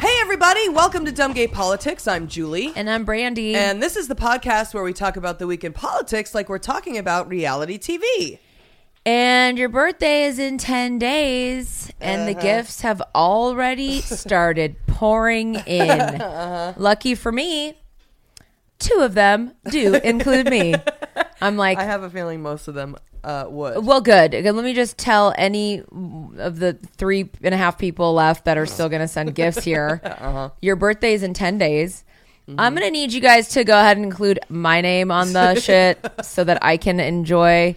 Hey, everybody, welcome to Dumb Gay Politics. I'm Julie. And I'm Brandy. And this is the podcast where we talk about the week in politics like we're talking about reality TV. And your birthday is in 10 days, and Uh-huh. the gifts have already started pouring in. Uh-huh. Lucky for me, two of them do include me. I'm like, I have a feeling most of them uh, would. well, good. Let me just tell any of the three and a half people left that are still going to send gifts here. Uh-huh. Your birthday is in 10 days. Mm-hmm. I'm going to need you guys to go ahead and include my name on the shit so that I can enjoy.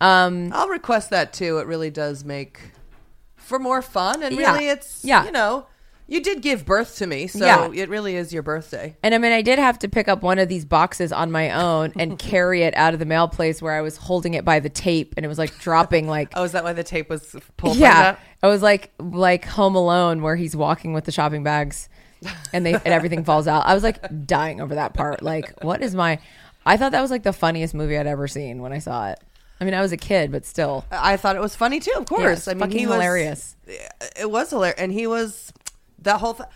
Um, I'll request that too. It really does make for more fun. And Yeah. really, it's, Yeah. you know, you did give birth to me. So Yeah. it really is your birthday. And I mean, I did have to pick up one of these boxes on my own and carry it out of the mail place where I was holding it by the tape, and it was like dropping like. Oh, is that why the tape was pulled yeah? I was like like Home Alone where he's walking with the shopping bags, and they and everything falls out. I was like dying over that part. Like, what is my? I thought that was like the funniest movie I'd ever seen when I saw it. I mean, I was a kid, but still, I thought it was funny too, of course. it's I mean, he was hilarious. It was hilarious. And he was that whole. Th-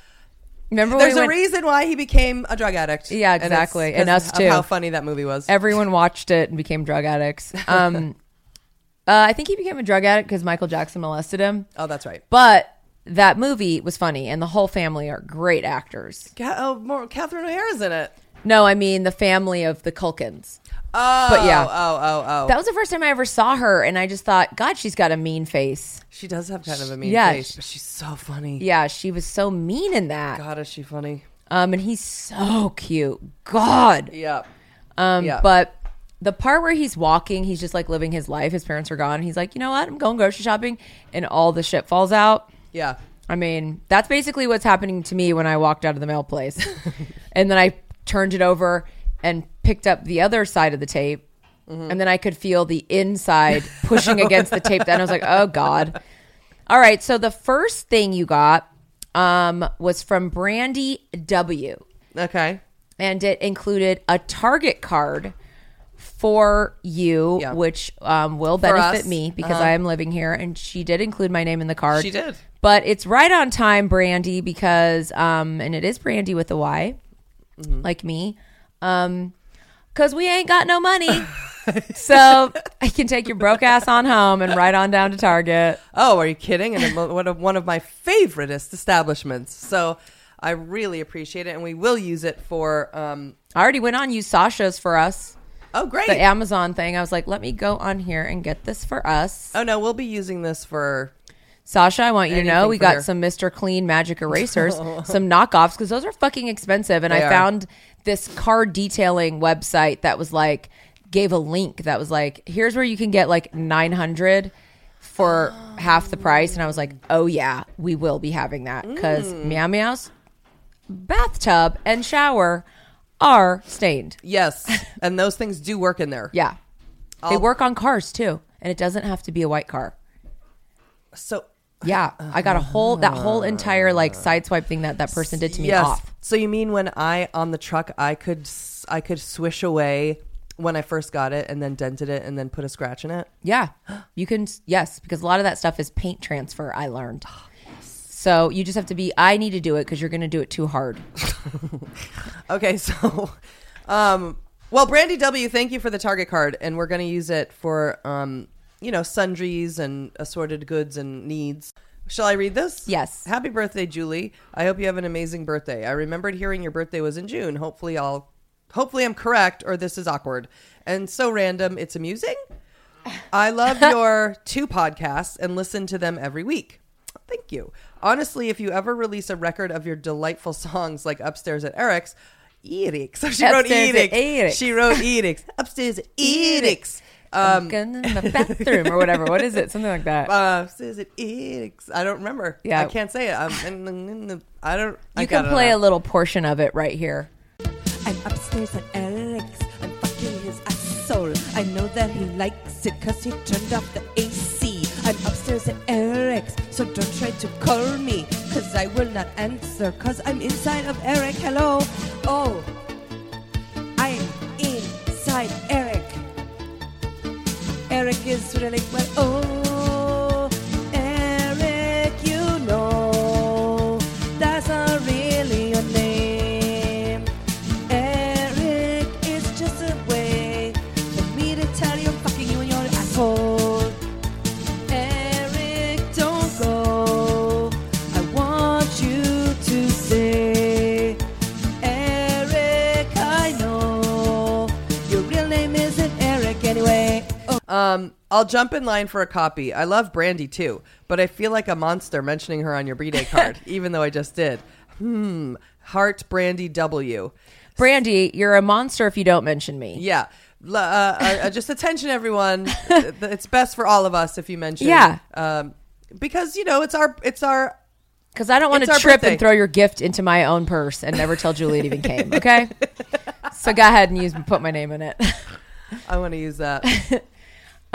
remember There's we a went- reason why he became a drug addict. Yeah, And it's exactly. And 'cause us of too. How funny that movie was. everyone watched it and became drug addicts. Um, uh, I think he became a drug addict because Michael Jackson molested him. oh, that's right. But that movie was funny, and the whole family are great actors. Ca- oh, more Catherine O'Hara's in it. No, I mean the family of the Culkins. Oh, But yeah. Oh, oh, oh. That was the first time I ever saw her, and I just thought, God, she's got a mean face. she does have kind of a mean Yeah, face, but she's so funny. Yeah, she was so mean in that. God, is she funny? Um, and he's so cute. God. Yeah. Um, Yeah. but the part where he's walking, he's just like living his life. His parents are gone. He's like, you know what? I'm going grocery shopping, and all the shit falls out. Yeah. I mean, that's basically what's happening to me when I walked out of the mail place. and then I turned it over and picked up the other side of the tape. And then I could feel the inside pushing against the tape. Then I was like, oh God. All right. So the first thing you got um, was from Brandy W. Okay. And it included a Target card for you, Yeah. which um, will benefit me because Uh-huh. I am living here. And she did include my name in the card. She did. But it's right on time, Brandy, because um, and it is Brandy with a Y, Mm-hmm. like me, um, because we ain't got no money, so I can take your broke ass on home and ride on down to Target. Oh, are you kidding? And one of one of my favoriteest establishments. So I really appreciate it, and we will use it for. Um, I already went on use Sasha's for us, oh, great! the Amazon thing. I was like, let me go on here and get this for us. oh no, we'll be using this for. Sasha, I want you to know we got her. some Mr. Clean magic erasers, some knockoffs because those are fucking expensive. And They I are. found this car detailing website that was like gave a link that was like, here's where you can get like 900 for half the price. And I was like, oh yeah, we will be having that because Mm. Meow Meow's bathtub and shower are stained. Yes, and those things do work in there. Yeah, they I'll- work on cars too, and it doesn't have to be a white car. So Yeah, I got a whole that whole entire like sideswipe thing that that person did to me off. So you mean when I on the truck I could s- I could swish away when I first got it and then dented it and then put a scratch in it? Yeah, you can. Yes, because a lot of that stuff is paint transfer. I learned. So you just have to be. I need to do it because you're going to do it too hard. Okay, so, um, well, Brandy W, thank you for the Target card, and we're going to use it for, um, you know, sundries and assorted goods and needs. Shall I read this? Yes. Happy birthday, Julie. I hope you have an amazing birthday. I remembered hearing your birthday was in June. Hopefully, I'll Hopefully, I'm correct, or this is awkward and so random. It's amusing. I love your two podcasts and listen to them every week. Thank you. Honestly, if you ever release a record of your delightful songs like Upstairs at Eric's, Eric's. So she wrote at Eric's. Eric's. She wrote Eric's. Upstairs at Eric's. Um, in the bathroom or whatever. What is it? Something like that. uh, upstairs at Eric's. I don't remember. Yeah. I can't say it. I'm, in, in, in the, I don't. I you can play know. a little portion of it right here. I'm upstairs at Eric's. I'm fucking his asshole. I know that he likes it cause he turned off the AC. I'm upstairs at Eric's, so don't try to call me cause I will not answer cause I'm inside of Eric. Hello? Oh, I'm inside Eric. Eric is really well. Oh, I'll jump in line for a copy. I love Brandy too, but I feel like a monster mentioning her on your B Day card, even though I just did. Hmm. Heart Brandy W. Brandy, you're a monster if you don't mention me. Yeah. Uh, uh, just attention, everyone. it's best for all of us if you mention. Yeah. Um, because you know it's our it's our Because I don't want to trip birthday. and throw your gift into my own purse and never tell Julie it even came. Okay. so go ahead and use put my name in it. I want to use that.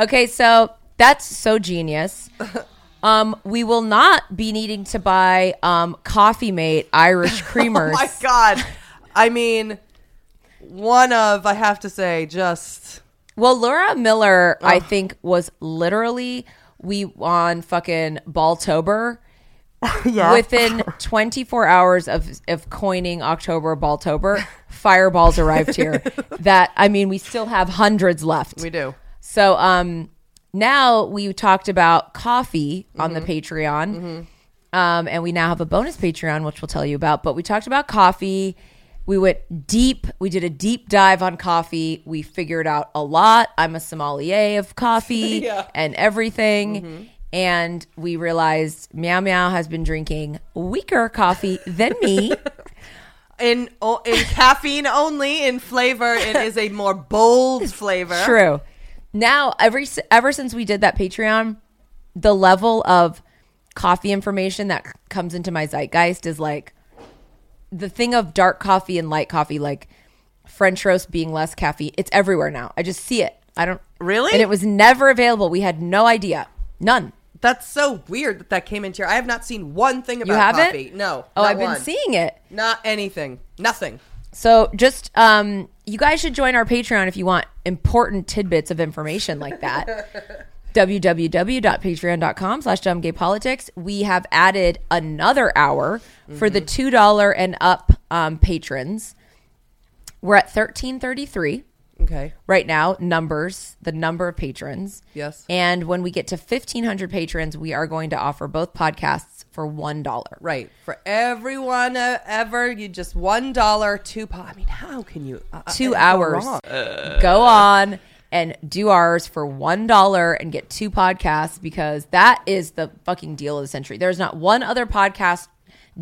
Okay, so that's so genius. Um, we will not be needing to buy um, Coffee Mate Irish creamers. Oh my god. I mean, one of I have to say just Well, Laura Miller, I Oh. think, was literally we on fucking Balltober. yeah. Within 24 hours of of coining October Balltober, fireballs arrived here. that I mean, we still have hundreds left. we do. So um now we talked about coffee on Mm-hmm. the Patreon. Um and we now have a bonus Patreon which we'll tell you about, but we talked about coffee. We went deep. We did a deep dive on coffee. We figured out a lot. I'm a sommelier of coffee Yeah. and everything. And we realized Meow Meow has been drinking weaker coffee than me. In o- in caffeine only, in flavor, it is a more bold flavor. True. Now, every ever since we did that Patreon, the level of coffee information that comes into my zeitgeist is like the thing of dark coffee and light coffee, like French roast being less caffeine. It's everywhere now. I just see it. I don't Really? and it was never available. We had no idea, none. That's so weird that that came into here. I have not seen one thing about You haven't? coffee. No. Oh, I've been seeing it. Not anything. Nothing. So just um you guys should join our Patreon if you want important tidbits of information like that. www.patreon.com slash dumbgaypolitics. We have added another hour for the $2 and up um, patrons. We're at 1333 Okay. right now, numbers, the number of patrons. Yes. And when we get to 1500 patrons, we are going to offer both podcasts for $1. Right. For everyone uh, ever, you just one dollar, two po- I mean, how can you uh, uh, two go hours. wrong? Go on and do ours for one dollar and get two podcasts because that is the fucking deal of the century. There's not one other podcast,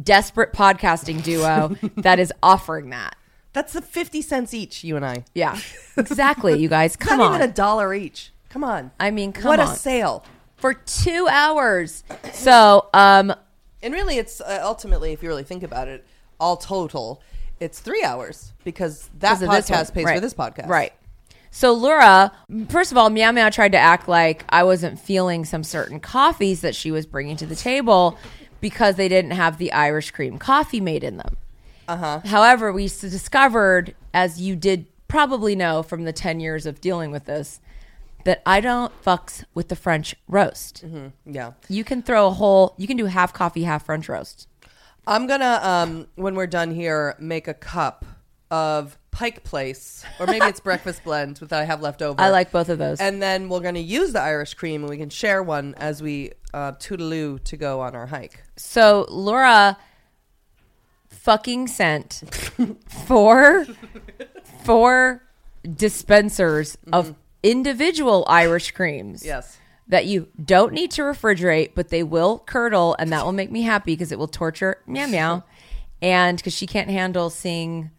desperate podcasting duo that is offering that. That's the fifty cents each. You and I. Yeah, exactly. You guys, come Not on. even a dollar each. Come on. I mean, come on. what on. a sale. for two hours. So, um, And really, it's uh, ultimately, if you really think about it, all total, it's three hours because that of this podcast one. pays right. for this podcast. Right. So Laura, first of all, Meow Meow tried to act like I wasn't feeling some certain coffees that she was bringing to the table because they didn't have the Irish cream coffee made in them. Uh-huh. However, we s- discovered, as you did probably know from the 10 years of dealing with this, that I don't fucks with the French roast. Yeah. You can throw a whole, you can do half coffee, half French roast. I'm gonna um when we're done here make a cup of Pike Place or maybe it's breakfast blend that I have left over. I like both of those. And then we're gonna use the Irish cream and we can share one as we uh, toodaloo to go on our hike. So Laura fucking sent four four dispensers of individual Irish creams. Yes. That you don't need to refrigerate, but they will curdle, and that will make me happy because it will torture meow meow, and because she can't handle seeing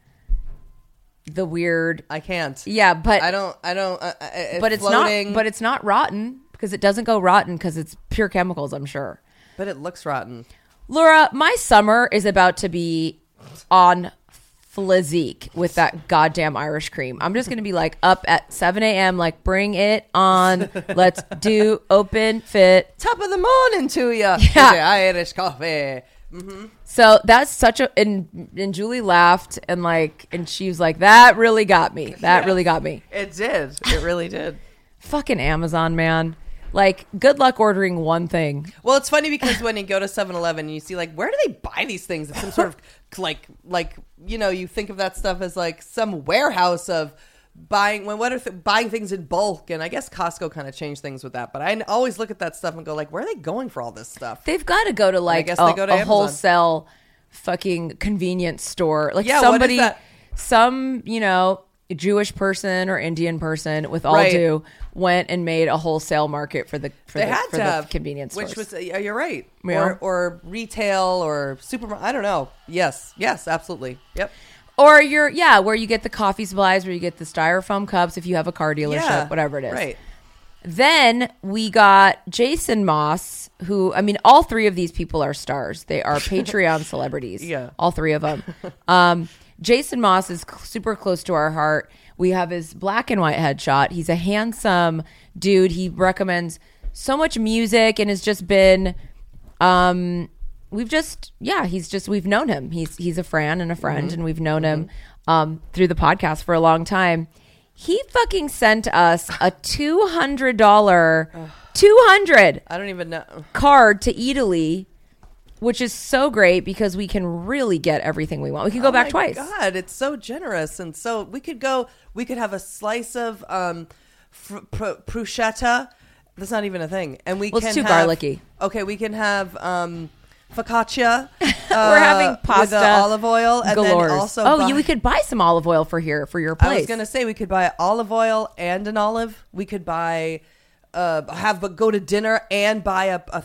the weird. I can't. Yeah, but I don't. I don't. Uh, uh, but it's floating, not. But it's not rotten because it doesn't go rotten because it's pure chemicals. I'm sure. but it looks rotten. Laura, my summer is about to be on physique with that goddamn Irish cream. I'm just gonna be like up at 7 a.m. Like, bring it on. Let's do open fit. Top of the morning to you. Yeah. Irish coffee. Mm-hmm. So that's such a and and Julie laughed and like and she was like, that really got me. That really got me. It did. It really did. Fucking Amazon man. Like, good luck ordering one thing. Well, it's funny because when you go to 7-Eleven and you see like where do they buy these things? It's some sort of like like you know you think of that stuff as like some warehouse of buying when what are th- buying things in bulk and I guess Costco kind of changed things with that. But I always look at that stuff and go like where are they going for all this stuff? They've got to go to like guess a, they go to a Amazon. wholesale fucking convenience store. Like Yeah, somebody, some, you know, Jewish person or Indian person with all Right. due went and made a wholesale market for the for They the, had for to the have convenience which stores. was uh, you're right, Yeah. or or retail or supermarket. I don't know. Yes, yes, absolutely. Yep. or you're yeah, where you get the coffee supplies, where you get the styrofoam cups if you have a car dealership, Yeah, whatever it is. Right. Then we got Jason Moss, who I mean, all three of these people are stars. They are Patreon celebrities. Yeah. all three of them. Um, Jason Moss is super close to our heart. We have his black and white headshot. He's a handsome dude. He recommends so much music and has just been. Um, we've just yeah, he's just we've known him. He's he's a friend and a friend, and we've known him um, through the podcast for a long time. He fucking sent us a two hundred dollar, two hundred I don't even know. card to Italy, which is so great because we can really get everything we want. We can go Oh back my twice. God, it's so generous, and so we could go. We could have a slice of um, fr- pr- bruschetta. That's not even a thing, and we Well, it's can too have- garlicky. Okay, we can have um, focaccia. We're having with pasta, the olive oil, and galores. then also oh, buy- you, we could buy some olive oil for here for your place. I was gonna say we could buy olive oil and an olive. We could buy, uh, have but go to dinner and buy a, a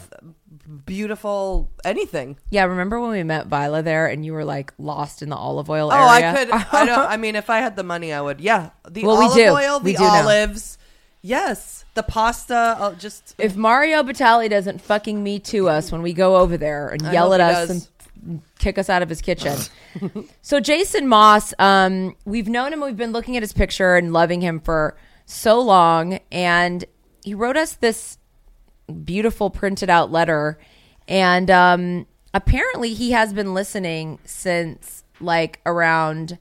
beautiful anything. yeah, remember when we met Vila there and you were like lost in the olive oil Oh, area? I could. I don't. I mean, if I had the money, I would. Yeah, the Well, we olive do. oil, We the do now. olives. Yes, the pasta. I'll just if Mario Batali doesn't fucking me to us when we go over there and I yell at us does. and kick us out of his kitchen. so Jason Moss, um, we've known him, we've been looking at his picture and loving him for so long, and he wrote us this beautiful printed out letter, and um, apparently he has been listening since like around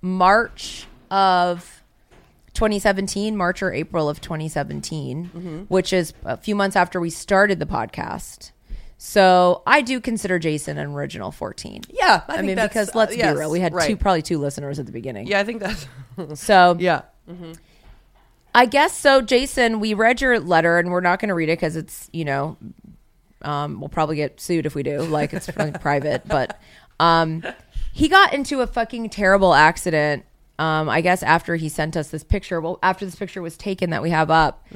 March of 2017, March or April of 2017, which is a few months after we started the podcast. So I do consider Jason an original 14. yeah. I, I, think mean, that's- because uh, let's yes, be real, we had right. two, probably two listeners at the beginning. Yeah, I think that's. So yeah. I guess so, Jason. We read your letter, and we're not going to read it because it's you know, um, we'll probably get sued if we do. Like it's private, but um, he got into a fucking terrible accident. Um, I guess after he sent us this picture. Well, after this picture was taken that we have up,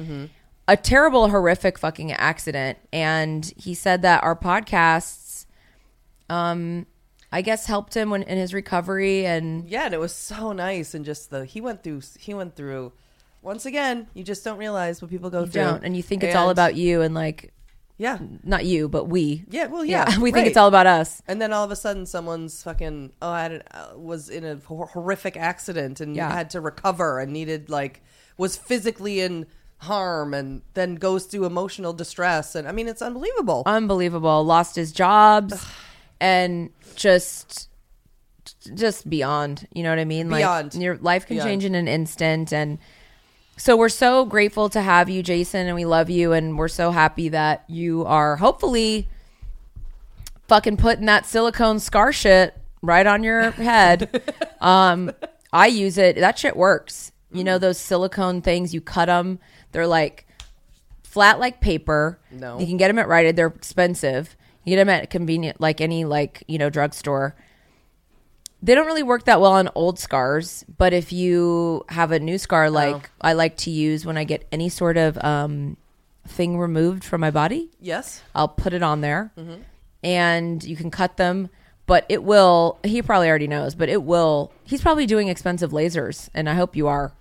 a terrible, horrific fucking accident, and he said that our podcasts, um, I guess, helped him when in his recovery and Yeah, and it was so nice, and just the he went through. He went through. Once again, you just don't realize what people go you through, don't, and you think it's all about you and like Yeah, not you, but we. yeah. Well, yeah. we think right. it's all about us. And then all of a sudden, someone's fucking oh, I had, uh, was in a hor- horrific accident and Yeah. had to recover and needed like was physically in harm and then goes through emotional distress and I mean it's unbelievable. Unbelievable. Lost his jobs and just just beyond. You know what I mean? Beyond. Like your life can Beyond. change in an instant and so we're so grateful to have you, Jason, and we love you and we're so happy that you are hopefully fucking putting that silicone scar shit right on your head. um I use it. That shit works. You know those silicone things, you cut them. They're like flat like paper. No. You can get them at Rite Aid. They're expensive. You get them at convenient, like any like you know drugstore. They don't really work that well on old scars, but if you have a new scar, like Oh. I like to use when I get any sort of um, thing removed from my body, Yes. I'll put it on there, and you can cut them. But it will. He probably already knows, but it will. He's probably doing expensive lasers, and I hope you are,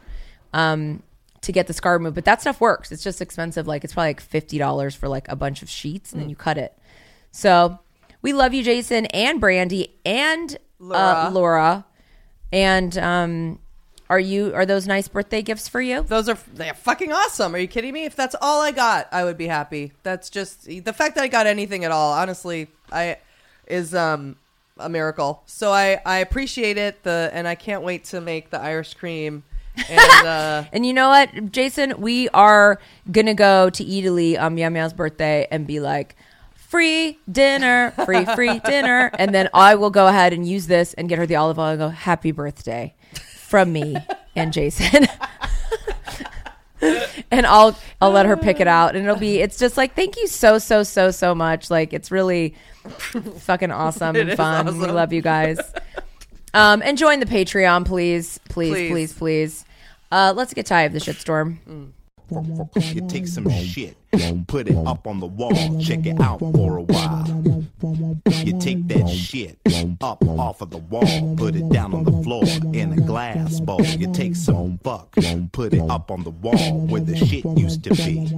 um, to get the scar removed. But that stuff works. It's just expensive. Like it's probably like fifty dollars for like a bunch of sheets, and then you cut it. So we love you, Jason and Brandy and Laura. Uh, Laura. And um, are you are those nice birthday gifts for you? Those are they're fucking awesome. Are you kidding me? If that's all I got, I would be happy. That's just the fact that I got anything at all. Honestly, I is um a miracle. So I I appreciate it. The and I can't wait to make the Irish cream. And uh, And you know what, Jason? We are gonna go to Italy on Meow Meow's birthday and be like, free dinner, free free dinner, and then I will go ahead and use this and get her the olive oil and go, happy birthday from me and Jason. and I'll I'll let her pick it out, and it'll be it's just like thank you so so so so much. Like it's really fucking awesome and fun. We love you guys. Um, and join the Patreon, please, please, Please. please, please. Uh, let's get tired of the shitstorm. You take some shit, put it up on the wall, check it out for a while. You take that shit up off of the wall, put it down on the floor in a glass bowl. You take some fuck, don't put it up on the wall where the shit used to be.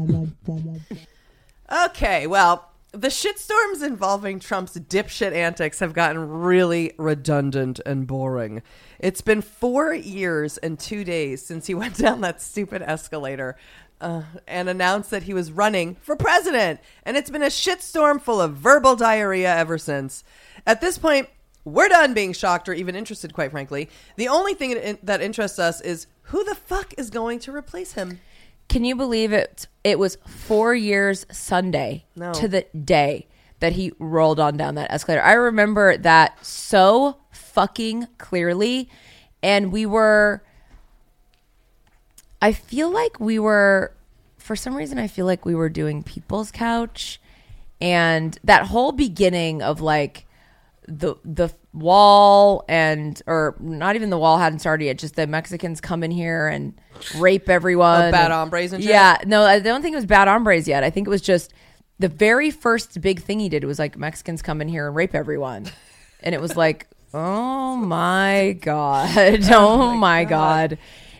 Okay, well, the shitstorms involving Trump's dipshit antics have gotten really redundant and boring. It's been four years and two days since he went down that stupid escalator uh, and announced that he was running for president. And it's been a shitstorm full of verbal diarrhea ever since. At this point, we're done being shocked or even interested, quite frankly. The only thing that- that interests us is who the fuck is going to replace him? Can you believe it? It was four years Sunday No. to the day that he rolled on down that escalator. I remember that so fucking clearly. And we were, I feel like we were, for some reason, I feel like we were doing People's Couch. And that whole beginning of like, the the wall and or not even the wall hadn't started yet. Just the Mexicans come in here and rape everyone. Oh, bad hombres and shit? Yeah, no, I don't think it was bad hombres yet. I think it was just the very first big thing he did was like Mexicans come in here and rape everyone, and it was like, oh my god, oh, oh, my god.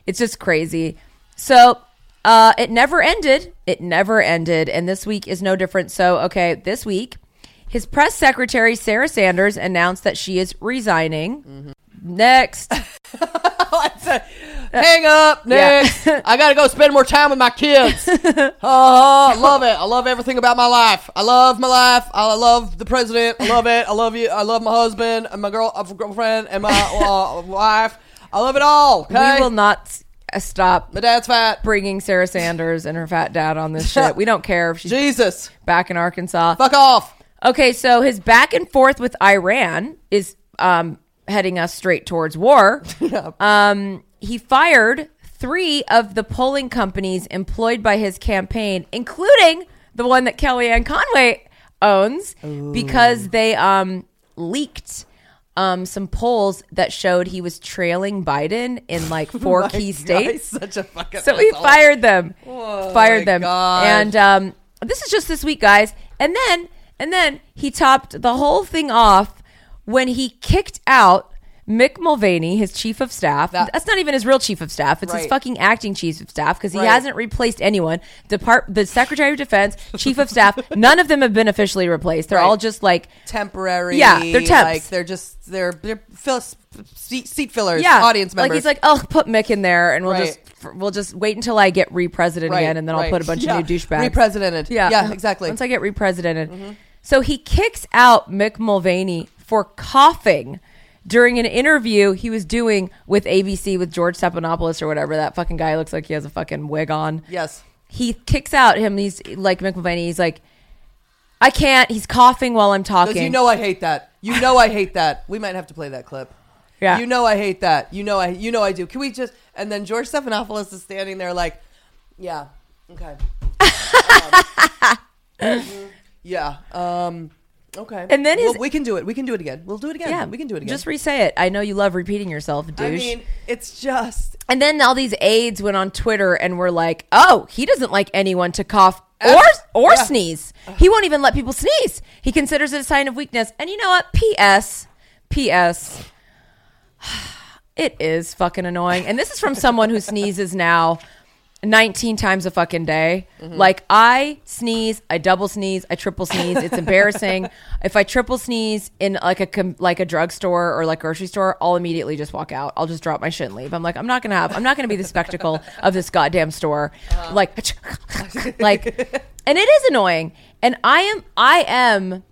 it's just crazy. So. Uh, it never ended. It never ended. And this week is no different. So, okay, this week, his press secretary, Sarah Sanders, announced that she is resigning. Next. Hang up, next. I gotta go spend more time with my kids. Oh, I love it. I love everything about my life. I love my life. I love the president. I love it. I love you. I love my husband and my girl, uh, girlfriend and my uh, wife. I love it all. Okay. We will not stop my dad's fat. bringing Sarah Sanders and her fat dad on this shit. We don't care if she's Jesus. back in Arkansas. Fuck off. Okay, so his back and forth with Iran is um, heading us straight towards war. um, he fired three of the polling companies employed by his campaign, including the one that Kellyanne Conway owns, because they um, leaked um, some polls that showed he was trailing Biden in like four key God, states. such a fucking So he asshole. fired them. fired my them. God. And um, this is just this week, guys. And then and then he topped the whole thing off when he kicked out Mick Mulvaney, his chief of staff. That- That's not even his real chief of staff. It's his fucking acting chief of staff because he Right. hasn't replaced anyone. Depart the Secretary of Defense, chief of staff, none of them have been officially replaced. They're Right. all just like temporary. Yeah, they're temps. Like they're just they're they're fill, seat, seat fillers. yeah, audience members. Like he's like, oh, put Mick in there, and we'll Right. just we'll just wait until I get re-president Right, again, and then I'll put a bunch Yeah. of new douchebags. Represidented. Yeah, Yeah, exactly. Once I get re-presidented, mm-hmm. so he kicks out Mick Mulvaney for coughing during an interview he was doing with ABC with George Stephanopoulos or whatever. That fucking guy looks like he has a fucking wig on. yes. He kicks out him. He's like Mick Mulvaney. He's like, I can't. He's coughing while I'm talking. Because you know I hate that. You know I hate that. We might have to play that clip. Yeah. You know I hate that. You know I you know I do. Can we just and then George Stephanopoulos is standing there like, yeah, okay. Um, mhm, yeah. Um Okay. And then his- Well, we can do it. We can do it again. We'll do it again. Yeah, we can do it again. Just re-say it. I know you love repeating yourself, douche. I mean, it's just and then all these aides went on Twitter and were like, "Oh, he doesn't like anyone to cough or or yeah. sneeze. He won't even let people sneeze. He considers it a sign of weakness." And you know what? P.S. P.S. It is fucking annoying. And this is from someone who sneezes now 19 times a fucking day. Mm-hmm. Like I sneeze, I double sneeze, I triple sneeze. It's embarrassing. if I triple sneeze in like a like a drugstore or like grocery store, I'll immediately just walk out. I'll just drop my shit and leave. I'm like, I'm not gonna have. I'm not gonna be the spectacle of this goddamn store. Uh-huh. Like, like, and it is annoying. And I am, I am.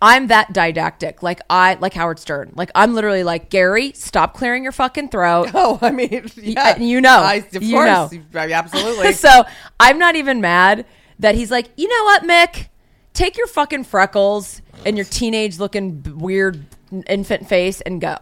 I'm that didactic. Like I like Howard Stern. Like I'm literally like Gary, stop clearing your fucking throat. oh, I mean, yeah, uh, you know. I, of You course, know. absolutely. so I'm not even mad that he's like, you know what, Mick? Take your fucking freckles and your teenage looking weird infant face and go.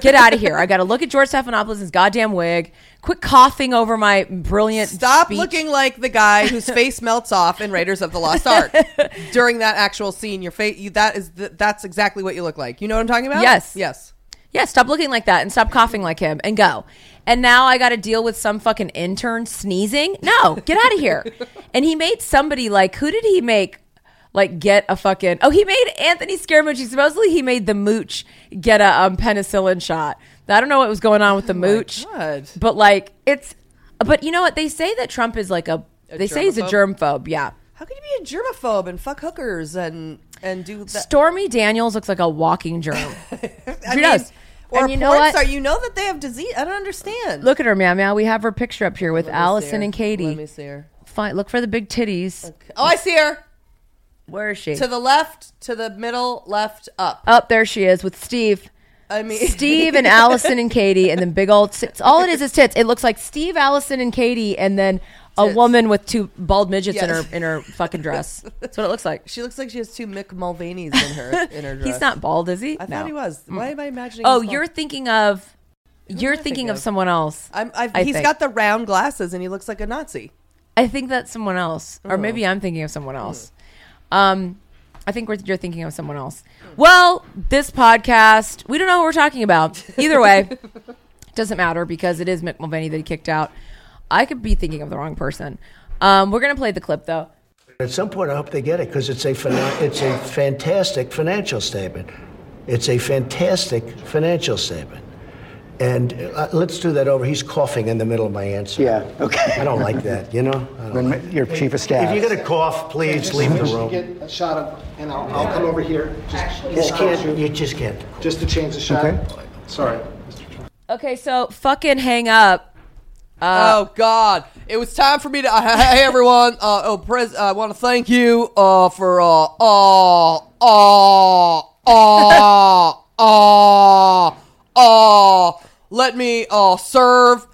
Get out of here. I got to look at George Stephanopoulos' goddamn wig. Quit coughing over my brilliant Stop speech. looking like the guy whose face melts off in Raiders of the Lost Ark during that actual scene. Your face, you, that is, the, that's exactly what you look like. You know what I'm talking about? Yes. yes. Yeah, stop looking like that and stop coughing like him and go. And now I got to deal with some fucking intern sneezing. No, get out of here. and he made somebody like, who did he make? Like get a fucking oh he made Anthony Scaramucci supposedly he made the mooch get a um, penicillin shot I don't know what was going on with the mooch God. but like it's but you know what they say that Trump is like a, they say he's a germphobe yeah How can you be a germaphobe and fuck hookers and and do that? Stormy Daniels looks like a walking germ I she does. Or And a you know what? star. You know that they have disease. I don't understand. look at her meow meow we have her picture up here with Let me see Allison her. and Katie Let me see her. Fine. Look for the big titties. Oh, I see her. Where is she? To the left, to the middle, left, up. Up there she is with Steve. I mean, Steve and Allison and Katie, and then big old tits. All it is is tits. It looks like Steve, Allison, and Katie, and then a Tits. woman with two bald midgets in Yes. her in her fucking dress. That's what it looks like. she looks like she has two Mick Mulvaney's in her in her dress. He's not bald, is he? I thought he was. Why am I imagining? Oh, he's you're thinking of. You're thinking thinking of of? someone else. I'm, I've, I he's think. got the round glasses and he looks like a Nazi. I think that's someone else, or Oh. maybe I'm thinking of someone else. Um, I think we're, you're thinking of someone else. Well, this podcast, we don't know what we're talking about. Either way, doesn't matter because it is Mick Mulvaney that he kicked out. I could be thinking of the wrong person. Um, we're gonna play the clip though. At some point, I hope they get it because it's a finan- it's a fantastic financial statement. It's a fantastic financial statement. And uh, let's do that over. He's coughing in the middle of my answer. Yeah, okay. I don't like that. You know. I don't Then like your chief of staff. If you're gonna cough, please leave the room. Get a shot of, and I'll, I'll come over here. Just, You just can't. You just can't. just to change the shot. Okay. Sorry. Okay, so fucking hang up. Uh, oh God! It was time for me to. Uh, hey everyone! Uh, oh, pres. I want to thank you uh, for uh, uh, uh, uh, uh, uh, let me uh, serve.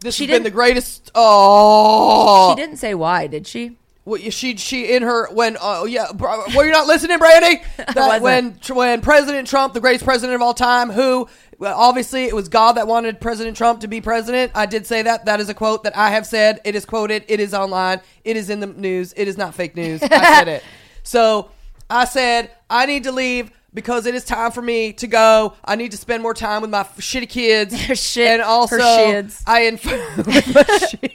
This She has been the greatest. Uh, she didn't say why, did she? Well, she she in her when uh, yeah bro- were you not listening, Brandy? That when when President Trump, the greatest president of all time, who well, obviously it was God that wanted President Trump to be president. I did say that. That is a quote that I have said. It is quoted. It is online. It is in the news. It is not fake news. I said it. So I said I need to leave. Because it is time for me to go. I need to spend more time with my f- shitty kids. Her shit- and also her shids. I inf- with my shids.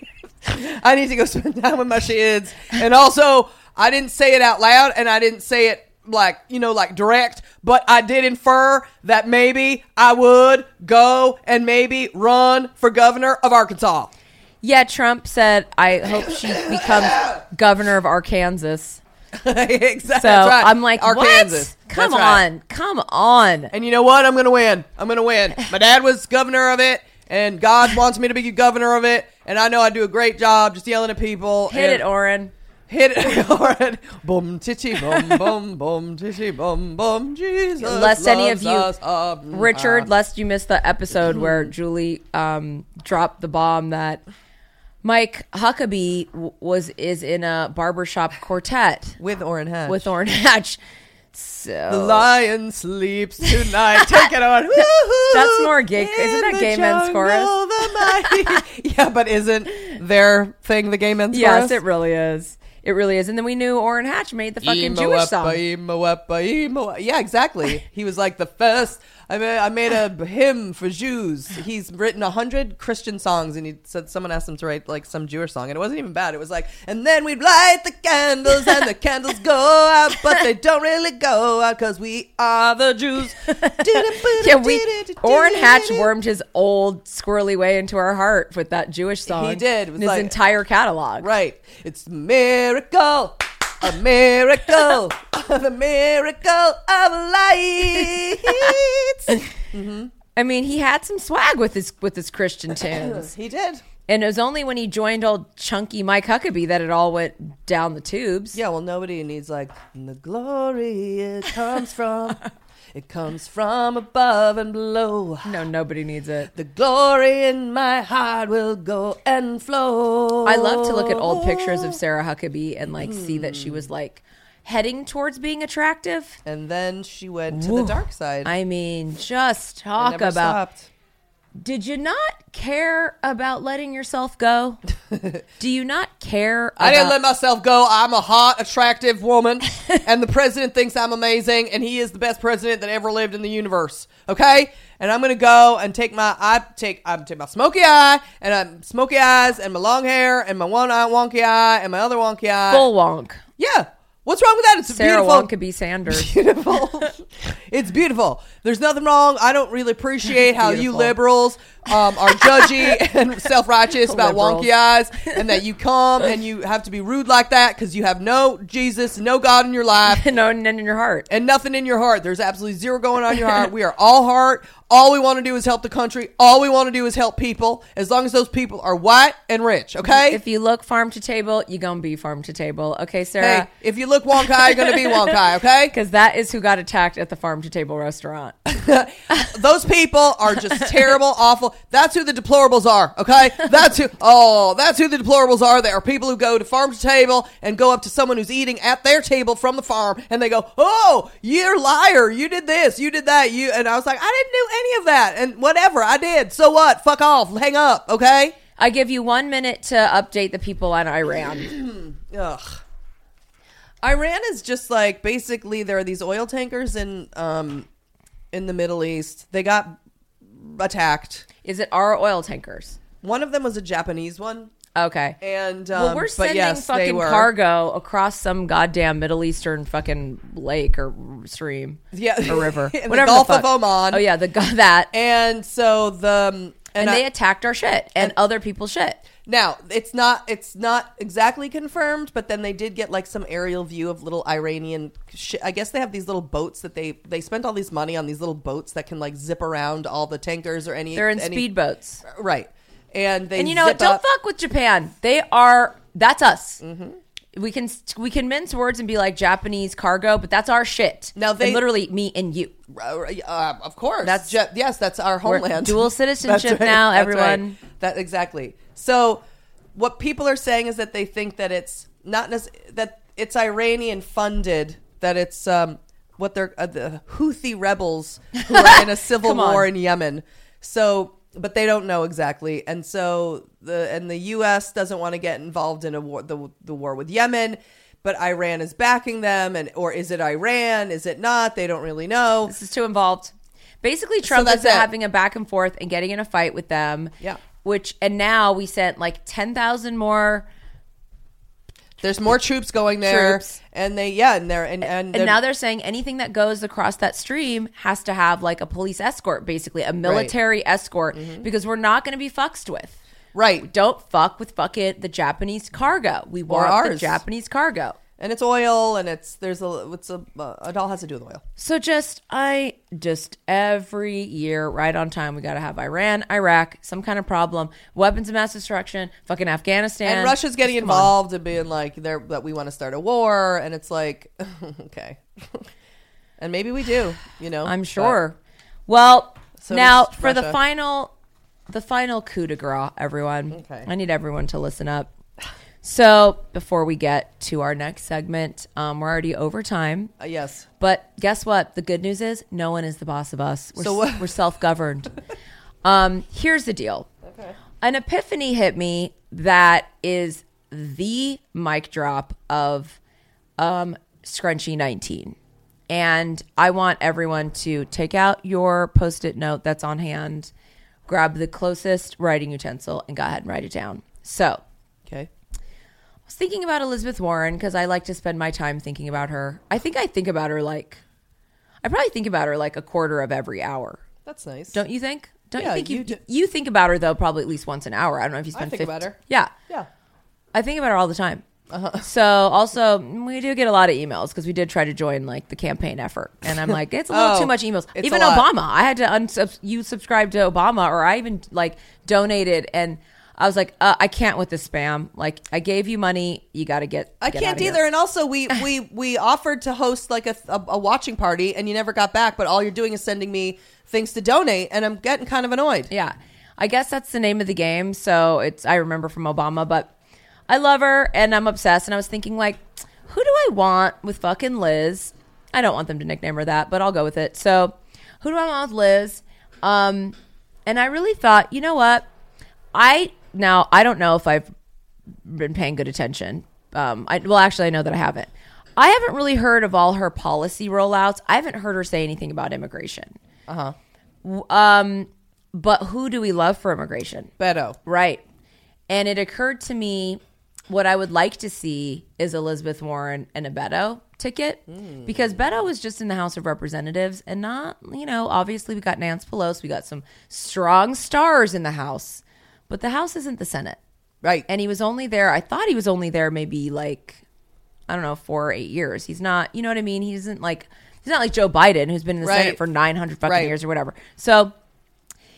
I need to go spend time with my kids. And also, I didn't say it out loud and I didn't say it like, you know, like direct, but I did infer that maybe I would go and maybe run for governor of Arkansas. Yeah, Trump said, I hope she becomes governor of Arkansas. exactly. So right. I'm like, Arkansas. what? Come right. on, come on. And you know what? I'm going to win. I'm going to win. My dad was governor of it, and God wants me to be governor of it. And I know I do a great job just yelling at people. Hit and- it, Oren. Hit it. Right. Boom, titty, boom, boom, boom, titty, boom, boom. Jesus. Lest any of you- us. Um, Richard, uh, lest you miss the episode where Julie um, dropped the bomb that Mike Huckabee w- was is in a barbershop quartet with Orrin Hatch. with Orrin Hatch. The lion sleeps tonight. Take it on. Woo-hoo. That's more gay- isn't that gay men's chorus? yeah, but isn't their thing the gay men's yes, chorus? it really is. It really is. And then we knew Orrin Hatch made the fucking Jewish song. Yeah, exactly. he was like the first. I made, I made a hymn for Jews. He's written a hundred Christian songs, and he said someone asked him to write like some Jewish song, and it wasn't even bad. It was like, and then we'd light the candles, and the candles go out, but they don't really go out because we are the Jews. Yeah, we Orrin Hatch wormed his old squirrely way into our heart with that Jewish song. He did. It was in his like- entire catalog. Right. It's a miracle. A miracle. the miracle of light. Mm-hmm. I mean, he had some swag with his with his Christian tunes. he did. and it was only when he joined old chunky Mike Huckabee that it all went down the tubes. Yeah, well, nobody needs like the glory it comes from. It comes from above and below. No, nobody needs it. The glory in my heart will go and flow. I love to look at old pictures of Sarah Huckabee and like see that she was like heading towards being attractive. And then she went to the dark side. I mean, just talk never about stopped. Did you not care about letting yourself go? Do you not care about I didn't let myself go. I'm a hot, attractive woman, and the president thinks I'm amazing, and he is the best president that ever lived in the universe. Okay, and I'm gonna go and take my I take I'm take my smoky eye and I'm smoky eyes and my long hair and my one eye wonky eye and my other wonky eye. full wonk? Yeah, what's wrong with that? It's beautiful. Sarah beautiful. Huckabee Sanders. beautiful. It's beautiful. There's nothing wrong. I don't really appreciate how you liberals um, are judgy and self righteous about Liberals. wonky eyes, and that you come and you have to be rude like that because you have no Jesus, no God in your life. no, none in your heart. And nothing in your heart. There's absolutely zero going on in your heart. We are all heart. All we want to do is help the country. All we want to do is help people. As long as those people are white and rich, okay? If you look farm to table, you gonna be farm to table. Okay, Sarah. hey, if you look wonkai, you're gonna be wonkai, okay? Because that is who got attacked at the farm to table restaurant. Those people are just terrible, awful. That's who the deplorables are, okay? That's who, oh, that's who the deplorables are. They are people who go to farm to table and go up to someone who's eating at their table from the farm and they go, oh, you're liar. You did this, you did that, you, and I was like, I didn't do any of that. And whatever, I did. So what? Fuck off. Hang up, okay? I give you one minute to update the people on Iran. Ugh. Iran is just like basically there are these oil tankers in um in the Middle East. They got attacked. Is it our oil tankers? One of them was a Japanese one. Okay. And um, well, we're sending yes, fucking cargo across some goddamn Middle Eastern fucking lake or stream. Yeah. or river, In the whatever. Gulf of Oman. Oh yeah, the that. And so the um, And, and, I- they attacked our shit and, other people's shit. Now it's not it's not exactly confirmed, but then they did get like some aerial view of little Iranian. Sh- I guess they have these little boats that they they spent all this money on these little boats that can like zip around all the tankers or any. They're in any, speedboats. right? And they And you know what? Don't up- fuck with Japan. They are. That's us. Mm-hmm. We can we can mince words and be like Japanese cargo, but that's our shit. Now they- And literally me and you. Uh, uh, of course. That's- Je- yes, that's our homeland. dual citizenship right, now, that's everyone. right. That exactly. So, what people are saying is that they think that it's not nec- that it's Iranian funded. That it's um, what they're uh, the Houthi rebels who are in a civil war in Yemen. So, but they don't know exactly, and so the and the U.S. doesn't want to get involved in a war, the the war with Yemen. But Iran is backing them, and or is it Iran? Is it not? They don't really know. This is too involved. Basically, Trump that's is it. having a back and forth and getting in a fight with them. Yeah. Which and now we sent like ten thousand more, There's more troops going there, Troops. and they yeah, and they're and and, and now they're saying anything that goes across that stream has to have like a police escort, basically a military escort, mm-hmm. because we're not going to be fucked with. right, Don't fuck with fucking the Japanese cargo. We want the. Japanese cargo. And it's oil, and it's there's a it's a uh, it all has to do with oil. So just I just every year right on time we got to have Iran, Iraq, some kind of problem, weapons of mass destruction, fucking Afghanistan. And Russia's getting Just come on. involved and being like they're that we want to start a war, and it's like okay, and maybe we do, you know. I'm sure. Well, So now for the final the final coup de grace, everyone. Okay. I need everyone to listen up. So before we get to our next segment, um, we're already over time. Uh, yes, But guess what? The good news is no one is the boss of us. We're, So what- we're self governed. um, here's the deal. An epiphany hit me that is the mic drop of um, Scrunchy 19. And I want everyone to take out your post it note that's on hand, grab the closest writing utensil, and go ahead and write it down. So, Okay. I was thinking about Elizabeth Warren because I like to spend my time thinking about her. I think I think about her like, I probably think about her like a quarter of every hour. That's nice. Don't you think? Don't Yeah, you think you, you you, think about her though probably at least once an hour? I don't know if you I spend. think 50 about her. Yeah, Yeah. I think about her all the time. Uh-huh. So also we do get a lot of emails because we did try to join like the campaign effort, and I'm like, it's a little Oh, too much emails. Even. Obama, I had to unsub- you subscribe to Obama, or I even like donated, and I was like, uh, I can't with the spam. Like I gave you money, you got to get. I get can't outta here. either. And also, we we we offered to host like a, a a watching party, and you never got back. But all you're doing is sending me things to donate, and I'm getting kind of annoyed. Yeah. I guess that's the name of the game. So it's I remember from Obama, but I love her and I'm obsessed. And I was thinking like, who do I want with fucking Liz? I don't want them to nickname her that, but I'll go with it. So who do I want with Liz? Um, and I really thought, you know what? I now I don't know if I've been paying good attention. Um, I, well, actually, I know that I haven't. I haven't really heard of all her policy rollouts. I haven't heard her say anything about immigration. Uh huh. Um, but who do we love for immigration? Beto. Right. And it occurred to me what I would like to see is Elizabeth Warren and a Beto ticket because Beto was just in the House of Representatives and not, you know, obviously we got Nance Pelosi, we got some strong stars in the House, but the House isn't the Senate. Right. And he was only there, I thought he was only there maybe like, I don't know, four or eight years. He's not, you know what I mean? He isn't like, he's not like Joe Biden who's been in the Right. Senate for 900 fucking Right. years or whatever. So,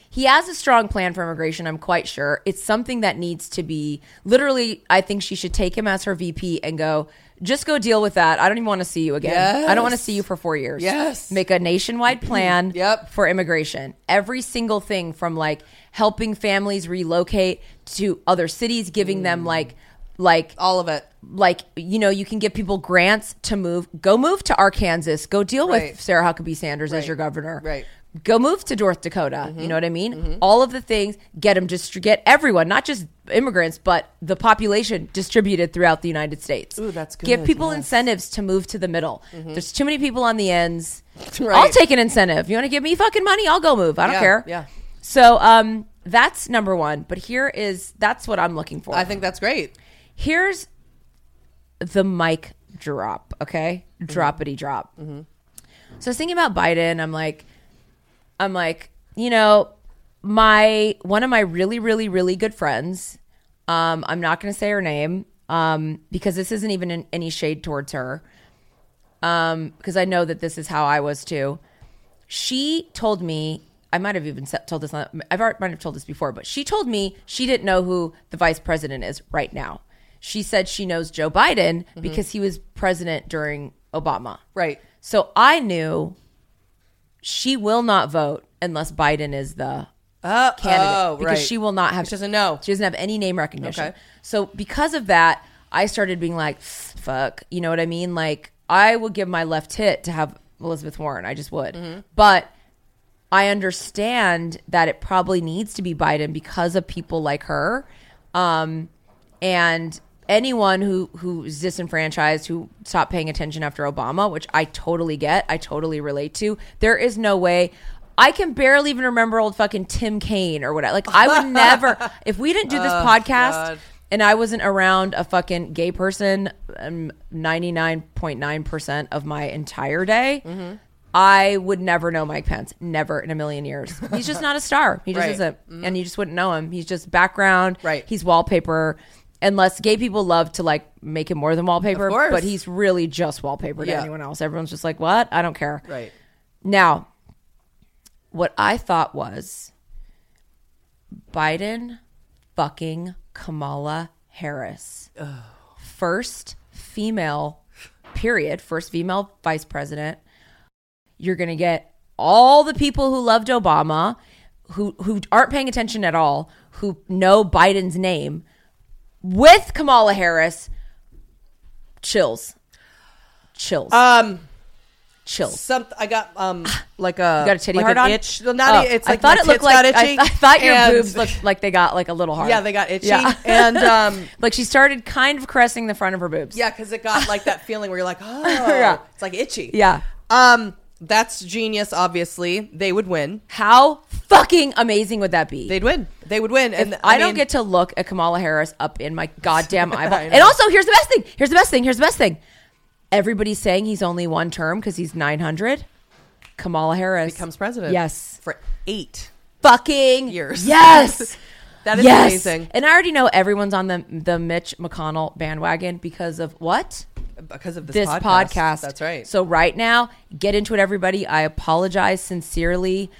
he has a strong plan for immigration, I'm quite sure. It's something that needs to be literally, I think she should take him as her VP and go, just go deal with that. I don't even want to see you again. I don't want to see you for four years. Yes. Make a nationwide plan Yep. for immigration. Every single thing from like helping families relocate to other cities, giving them Mm. like, like All of it. like you know you can give people grants to move go move to arkansas go deal Right. with sarah huckabee sanders as your governor Right. Mm-hmm. go move to north dakota you know what i mean all of the things get them just get everyone not just immigrants but the population distributed throughout the united states Ooh, that's good. give people yes. Mm-hmm. incentives to move to the middle there's too many people on the ends i'll take an incentive you want to give me fucking money i'll go move i don't Yeah, care yeah. So um that's number one but here is that's what i'm looking for I think that's great. here's the mic drop, okay? Droppity drop. So I was thinking about Biden. I'm like, I'm like, you know, my one of my really, really, really good friends. Um, I'm not going to say her name um, because this isn't even in any shade towards her. Um, because I know that this is how I was too. She told me I might have even said- told this. On, I've already might have told this before, but she told me she didn't know who the vice president is right now. She said she knows Joe Biden because he was president during Obama. Right. So I knew she will not vote unless Biden is the Uh, candidate oh, because right. she will not have. She doesn't know. She doesn't have any name recognition. Okay. So because of that, I started being like, "Fuck," you know what I mean? Like I would give my left hit to have Elizabeth Warren. I just would, Mm-hmm. but. I understand that it probably needs to be Biden because of people like her. Um, and anyone who who's disenfranchised, who stopped paying attention after Obama, which I totally get, I totally relate to. There is no way. I can barely even remember old fucking Tim Kaine or whatever. Like I would never, if we didn't do this podcast God. and I wasn't around a fucking gay person, ninety nine point nine percent of my entire day. Mm-hmm. I would never know Mike Pence. Never in a million years. He's just not a star. He just Right. isn't. Mm-hmm. And you just wouldn't know him. He's just background. Right. He's wallpaper. Unless gay people love to like make him more than wallpaper, Of course. but he's really just wallpaper to Yeah. anyone else. Everyone's just like, what? I don't care. Right. Now, what I thought was Biden fucking Kamala Harris. First female, period. First female vice president. You're going to get all the people who loved Obama, who, who aren't paying attention at all, who know Biden's name, with Kamala Harris. Chills. Chills. Um, chills. Some I got um like a You got a titty like hard on? itch. Well, not Oh, it's I thought it looked like. I, I thought your and- boobs looked like they got like a little hard. Yeah, they got itchy, Yeah. and um like she started kind of caressing the front of her boobs. yeah, because it got like that feeling where you're like, oh, Yeah. it's like itchy. Yeah. Um, that's genius. Obviously, they would win. How fucking amazing would that be? They'd win. They would win. If And I, don't mean, get to look at Kamala Harris up in my goddamn eyeball. I know. and also, here's the best thing. Here's the best thing. Here's the best thing. Everybody's saying he's only one term because he's 900. Kamala Harris becomes president. Yes. for eight. Fucking Years. Yes. That is yes. amazing And I already know everyone's on the the Mitch McConnell bandwagon because of what? Because of this, this podcast. podcast. That's right. So right now, get into it, everybody. I apologize sincerely,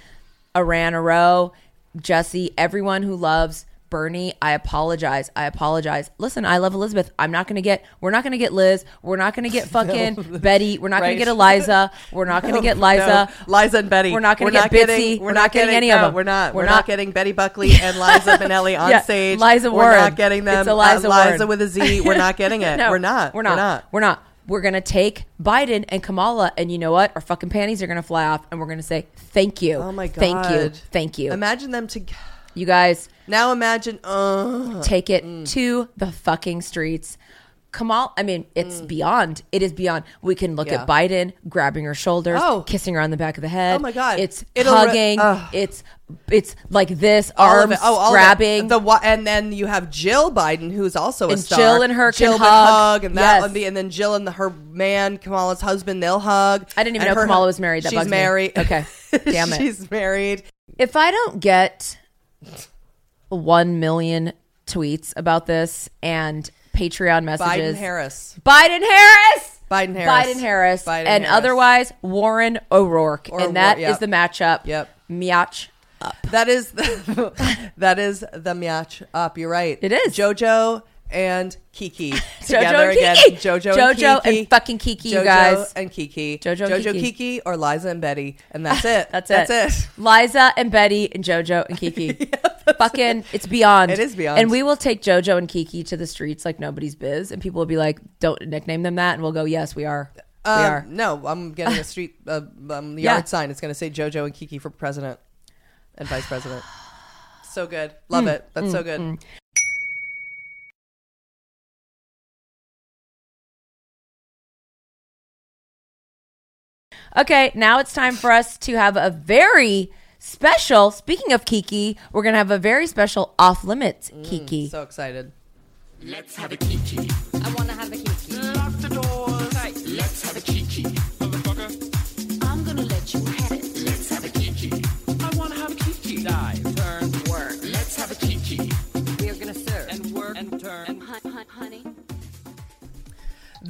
Aran Aro, Jesse, everyone who loves Bernie. I apologize. I apologize. Listen, I love Elizabeth. I'm not gonna get. We're not gonna get Liz. We're not gonna get fucking Betty. We're not Right. gonna get Eliza. We're not gonna get Liza. No, Liza and Betty. We're not gonna We're get getting- Bitsy. We're not getting any of them. We're not. We're We're, not- not, getting Betty Buckley and Liza Minnelli on Yeah, stage. Liza We're Warren. not getting them. It's Eliza uh, Liza with a Z. We're not getting it. No, we're not. We're not. We're not. We're gonna take Biden and Kamala, and you know what? Our fucking panties are gonna fly off, and we're gonna say thank you. Oh my god. Thank you. Thank you. Imagine them to. You guys Now imagine. Uh, take it Mm. to the fucking streets. Kamal, I mean, it's beyond. It is beyond. We can look Mm. Yeah. at Biden grabbing her shoulders, Oh. kissing her on the back of the head. Oh my God. It's It'll re- hugging. Ugh. it's it's like this, all arms. Oh, all grabbing. The and then you have Jill Biden, who's also a And star. Jill and her Jill would hug. and that Yes. be, and then Jill and the, her man, Kamala's husband, they'll hug. I didn't even And know Kamala was married. That she's bugs me. married. Okay. Damn it. she's married. if I don't get one million tweets about this and Patreon messages, Biden Harris. Biden Harris, Biden Harris. Biden Harris, Biden and Harris. otherwise Warren O'Rourke, Or and that O'Rourke, is yep. the matchup. Yep. Miach. Up. That is the, that is the match up. You're right. It is. JoJo and Kiki Jojo together and again. Kiki. JoJo, Jojo and Kiki. and fucking Kiki, you JoJo guys. and Kiki. JoJo and JoJo, Kiki. Kiki. or Liza and Betty, and that's it. That's, it. that's it. it. Liza and Betty and JoJo and Kiki. Fucking, it's beyond. It is beyond. And we will take JoJo and Kiki to the streets like nobody's biz, and people will be like, "Don't nickname them that," and we'll go, "Yes, we are. we Um, are." No, I'm getting a street uh, um, Yeah. yard sign. It's going to say JoJo and Kiki for president and vice president. So good. Love Mm, it. That's so good. Okay, now it's time for us to have a very special. Speaking of Kiki, we're gonna have a very special off limits mm, Kiki. So excited. Let's have a kiki. I want to have a kiki. Lock the doors. Let's have a kiki. Motherfucker. I'm gonna let you have it. Let's have a kiki. I want to have a kiki. Dive, turn, work. Let's have a kiki. We're gonna serve. And work and turn. Hun- hun- honey.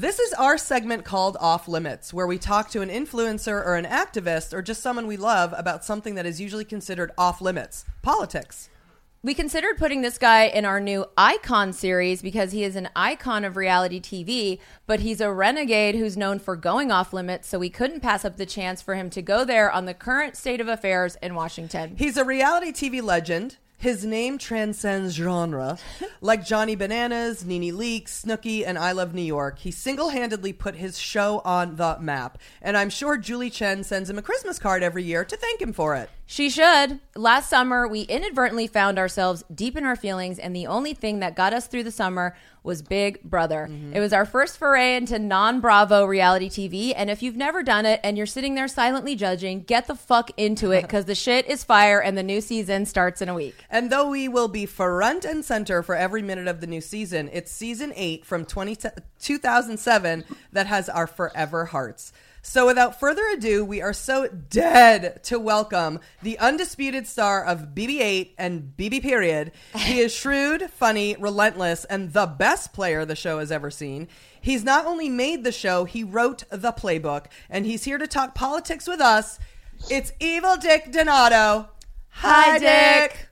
This is our segment called Off Limits, where we talk to an influencer or an activist or just someone we love about something that is usually considered off limits politics. We considered putting this guy in our new Icon series because he is an icon of reality TV, but he's a renegade who's known for going off limits, so we couldn't pass up the chance for him to go there on the current state of affairs in Washington. He's a reality TV legend. His name transcends genre. Like Johnny Bananas, NeNe Leakes, Snooki, and I Love New York, he single handedly put his show on the map. And I'm sure Julie Chen sends him a Christmas card every year to thank him for it. She should. Last summer, we inadvertently found ourselves deep in our feelings, and the only thing that got us through the summer was Big Brother. Mm-hmm. It was our first foray into non Bravo reality TV, and if you've never done it and you're sitting there silently judging, get the fuck into it because the shit is fire and the new season starts in a week. And though we will be front and center for every minute of the new season, it's season eight from 20, 2007 that has our forever hearts. So without further ado, we are so dead to welcome the undisputed star of BB8 and BB period. He is shrewd, funny, relentless, and the best player the show has ever seen. He's not only made the show, he wrote the playbook, and he's here to talk politics with us. It's Evel Dick Donato. Hi, Dick.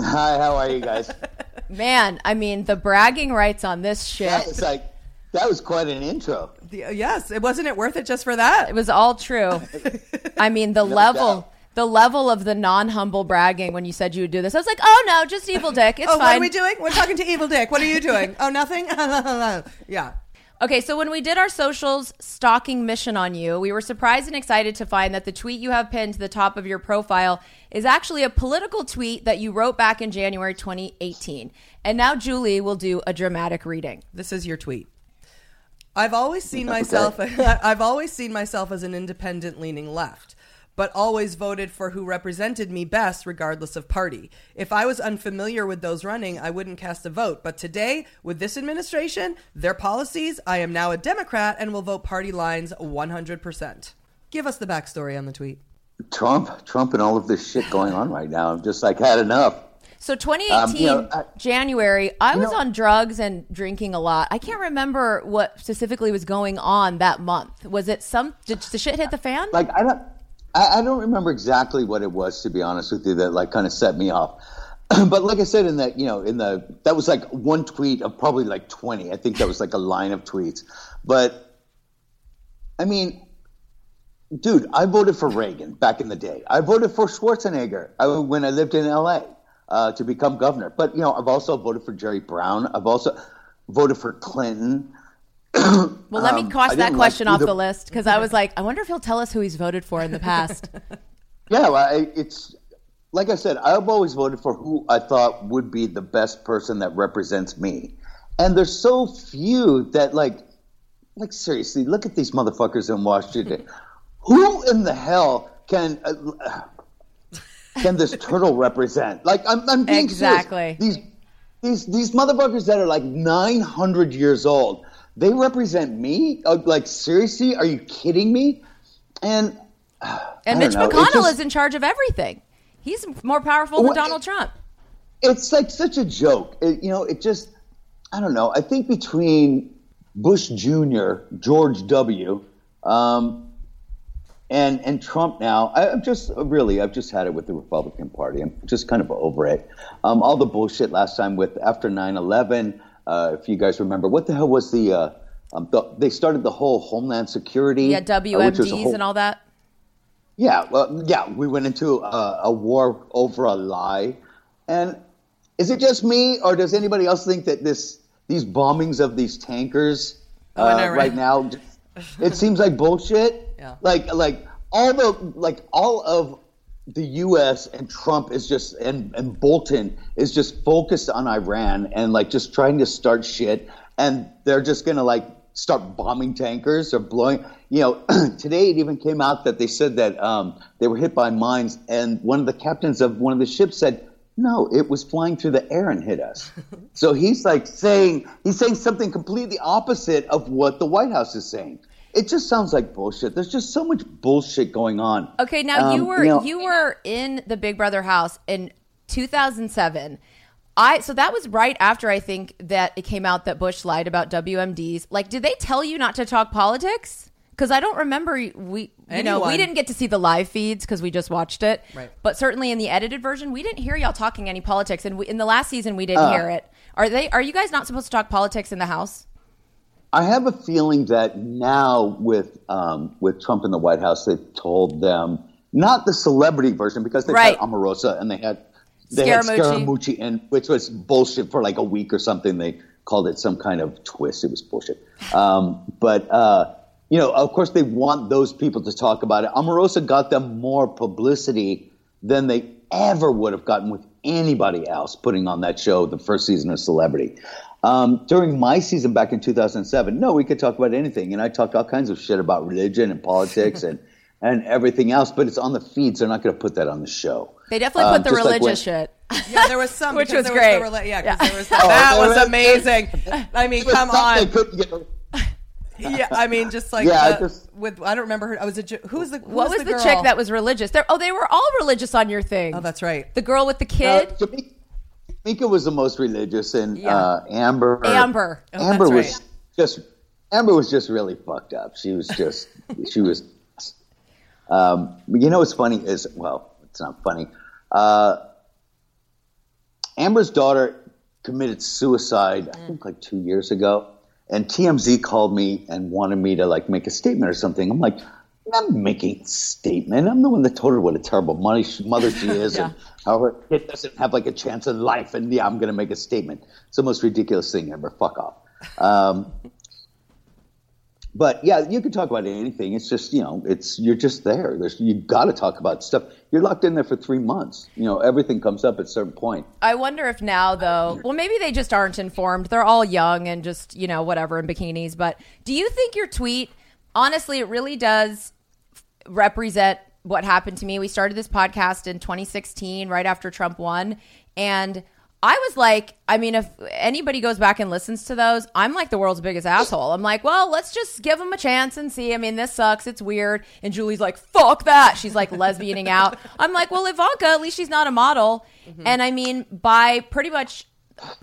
Hi, how are you guys? Man, I mean, the bragging rights on this shit. That was like that was quite an intro. The- yes, it wasn't it worth it just for that? It was all true. I mean, the level, doubt. the level of the non-humble bragging when you said you would do this. I was like, oh no, just Evel Dick. It's oh, fine. what are we doing? We're talking to Evel Dick. What are you doing? oh, nothing. yeah. Okay, so when we did our socials stalking mission on you, we were surprised and excited to find that the tweet you have pinned to the top of your profile is actually a political tweet that you wrote back in January 2018. And now Julie will do a dramatic reading. This is your tweet. I've always seen myself I've always seen myself as an independent leaning left, but always voted for who represented me best regardless of party. If I was unfamiliar with those running, I wouldn't cast a vote, but today with this administration, their policies, I am now a Democrat and will vote party lines 100%. Give us the backstory on the tweet. Trump, Trump, and all of this shit going on right now. I'm just like had enough. So 2018 Um, you know, I- January, I was know- on drugs and drinking a lot. I can't remember what specifically was going on that month. Was it some did the shit hit the fan? Like I don't, I, I don't remember exactly what it was to be honest with you. That like kind of set me off. but like I said in that, you know, in the that was like one tweet of probably like 20. I think that was like a line of tweets. But I mean, dude, I voted for Reagan back in the day. I voted for Schwarzenegger uh, when I lived in L.A. Uh, to become governor. But you know, I've also voted for Jerry Brown. I've also voted for Clinton. well, let me um, cross I that didn't like question off the list because I was like, I wonder if he'll tell us who he's voted for in the past. Yeah, well, I, it's like I said. I've always voted for who I thought would be the best person that represents me, and there's so few that like, like seriously, look at these motherfuckers in Washington. who in the hell can uh, can this turtle represent? Like, I'm, I'm being serious. Exactly. These these these motherfuckers that are like 900 years old, they represent me. Uh, like, seriously, are you kidding me? And And Mitch know, McConnell just- is in charge of everything. He's more powerful than Well, Donald Trump. it's like such a joke. It, you know, it just, I don't know. I think between Bush Jr., George W., um, and and Trump now, I, I'm just really, I've just had it with the Republican Party. I'm just kind of over it. Um, all the bullshit last time with after 9/11. Uh, if you guys remember, what the hell was the? Uh, um, the they started the whole Homeland Security. Yeah, uh, which was a WMDs whole- and all that. yeah, well, yeah, we went into a, a war over a lie, and is it just me, or does anybody else think that this these bombings of these tankers Oh, uh, right now, it seems like bullshit. Yeah. Like like all the like all of the U.S. and Trump is just and and Bolton is just focused on Iran and like just trying to start shit, and they're just gonna like start bombing tankers or blowing. You know, today it even came out that they said that um, they were hit by mines, and one of the captains of one of the ships said. No, it was flying through the air and hit us. so he's like saying he's saying something completely opposite of what the White House is saying. It just sounds like bullshit. There's just so much bullshit going on. Okay, now you Um, were know- you were in the Big Brother house in 2007. I so that was right after I think that it came out that Bush lied about WMDs. Like, did they tell you not to talk politics? Because I don't remember we you know we didn't get to see the live feeds because we just watched it. Right. But certainly in the edited version, we didn't hear y'all talking any politics, and we, in the last season we Uh. didn't hear it. Are they? Are you guys not supposed to talk politics in the house? I have a feeling that now with um, with Trump in the White House, they've told them not the celebrity version because they Right. had Omarosa and they had they had Scaramucci. Scaramucci in, which was bullshit for like a week or something. They called it some kind of twist. It was bullshit. Um, but uh, you know, of course, they want those people to talk about it. Omarosa got them more publicity than they ever would have gotten with anybody else putting on that show the first season of Celebrity. Um, during my season back in 2007, no, we could talk about anything, and I talked all kinds of shit about religion and politics and and everything else. But it's on the feeds; they're not going to put that on the show. They definitely Um, put the just like religious when- shit. Yeah, there was some Which because was there great. the rela- yeah, 'cause Yeah. there was that, that Oh, was was- amazing. I mean, come on. Yeah, I mean, just like Yeah, I the- just- with I don't remember her. I was a who was the who What was, the, girl? chick that was religious? They're, oh, they were all religious on your thing. Oh, that's right. The girl with the Uh, kid. Jameka, Jameka was the most religious, and Yeah. uh, Amber. Amber. Oh, Amber was right. just. Amber was just really fucked up. She was just. she was. Um, you know what's funny is well, it's not funny. Uh, Amber's daughter committed suicide. I think like two years ago, and TMZ called me and wanted me to like make a statement or something. I'm like, I'm not making a statement. I'm the one that told her what a terrible money mother she is and how her kid doesn't have like a chance in life. And yeah, I'm going to make a statement. It's the most ridiculous thing ever. Fuck off. Um, but yeah, you can talk about anything. It's just you know, it's you're just there. There's you got to talk about stuff. You're locked in there for three months. You know, everything comes up at a certain point. I wonder if now, though, well, maybe they just aren't informed. They're all young and just, you know, whatever in bikinis. But do you think your tweet, honestly, it really does represent what happened to me? We started this podcast in 2016, right after Trump won. And I was like, I mean, if anybody goes back and listens to those, I'm like the world's biggest asshole. I'm like, well, let's just give them a chance and see. I mean, this sucks. It's weird. And Julie's like, fuck that. She's like lesbianing out. I'm like, well, Ivanka, at least she's not a model. And I mean, by pretty much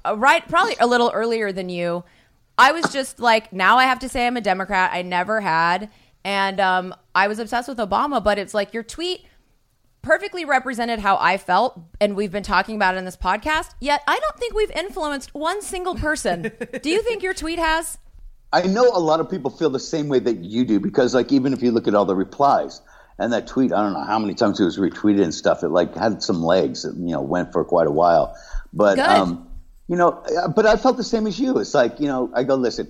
uh, right, probably a little earlier than you, I was just like, now I have to say I'm a Democrat. I never had. And um, I was obsessed with Obama, but it's like your tweet perfectly represented how I felt, and we've been talking about it in this podcast. Yet I don't think we've influenced one single person. do you think your tweet has? I know a lot of people feel the same way that you do because, like, even if you look at all the replies and that tweet, I don't know how many times it was retweeted and stuff. It like had some legs. It, you know, went for quite a while. But Good. um, you know, but I felt the same as you. It's like you know, I go listen.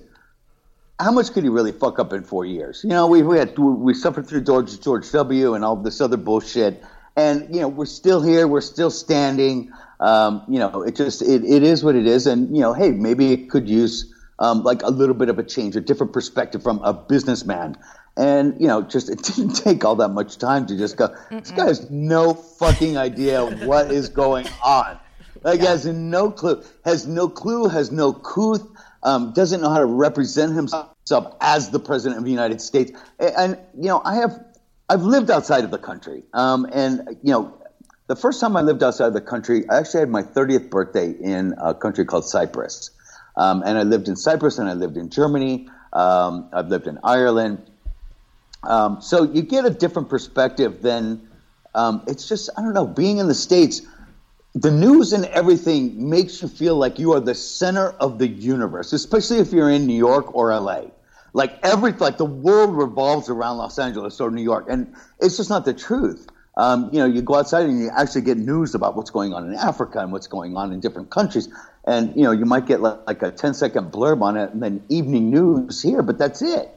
How much could he really fuck up in four years? You know, we we had we suffered through George George W. and all this other bullshit, and you know, we're still here. We're still standing. Um, you know, it just it, it is what it is, and you know, hey, maybe it could use um, like a little bit of a change, a different perspective from a businessman. And you know, just it didn't take all that much time to just go. This guy has no fucking idea what is going on. Like has no clue, has no clue, has no couth, um, doesn't know how to represent himself as the president of the United States. And, and you know, I have, I've lived outside of the country, um, and you know, the first time I lived outside of the country, I actually had my 30th birthday in a country called Cyprus, um, and I lived in Cyprus and I lived in Germany. Um, I've lived in Ireland. Um, so you get a different perspective than um, it's just I don't know being in the states. The news and everything makes you feel like you are the center of the universe, especially if you're in New York or LA. Like every like the world revolves around Los Angeles or New York, and it's just not the truth. Um, you know, you go outside and you actually get news about what's going on in Africa and what's going on in different countries, and you know you might get like, like a 10 second blurb on it and then evening news here, but that's it.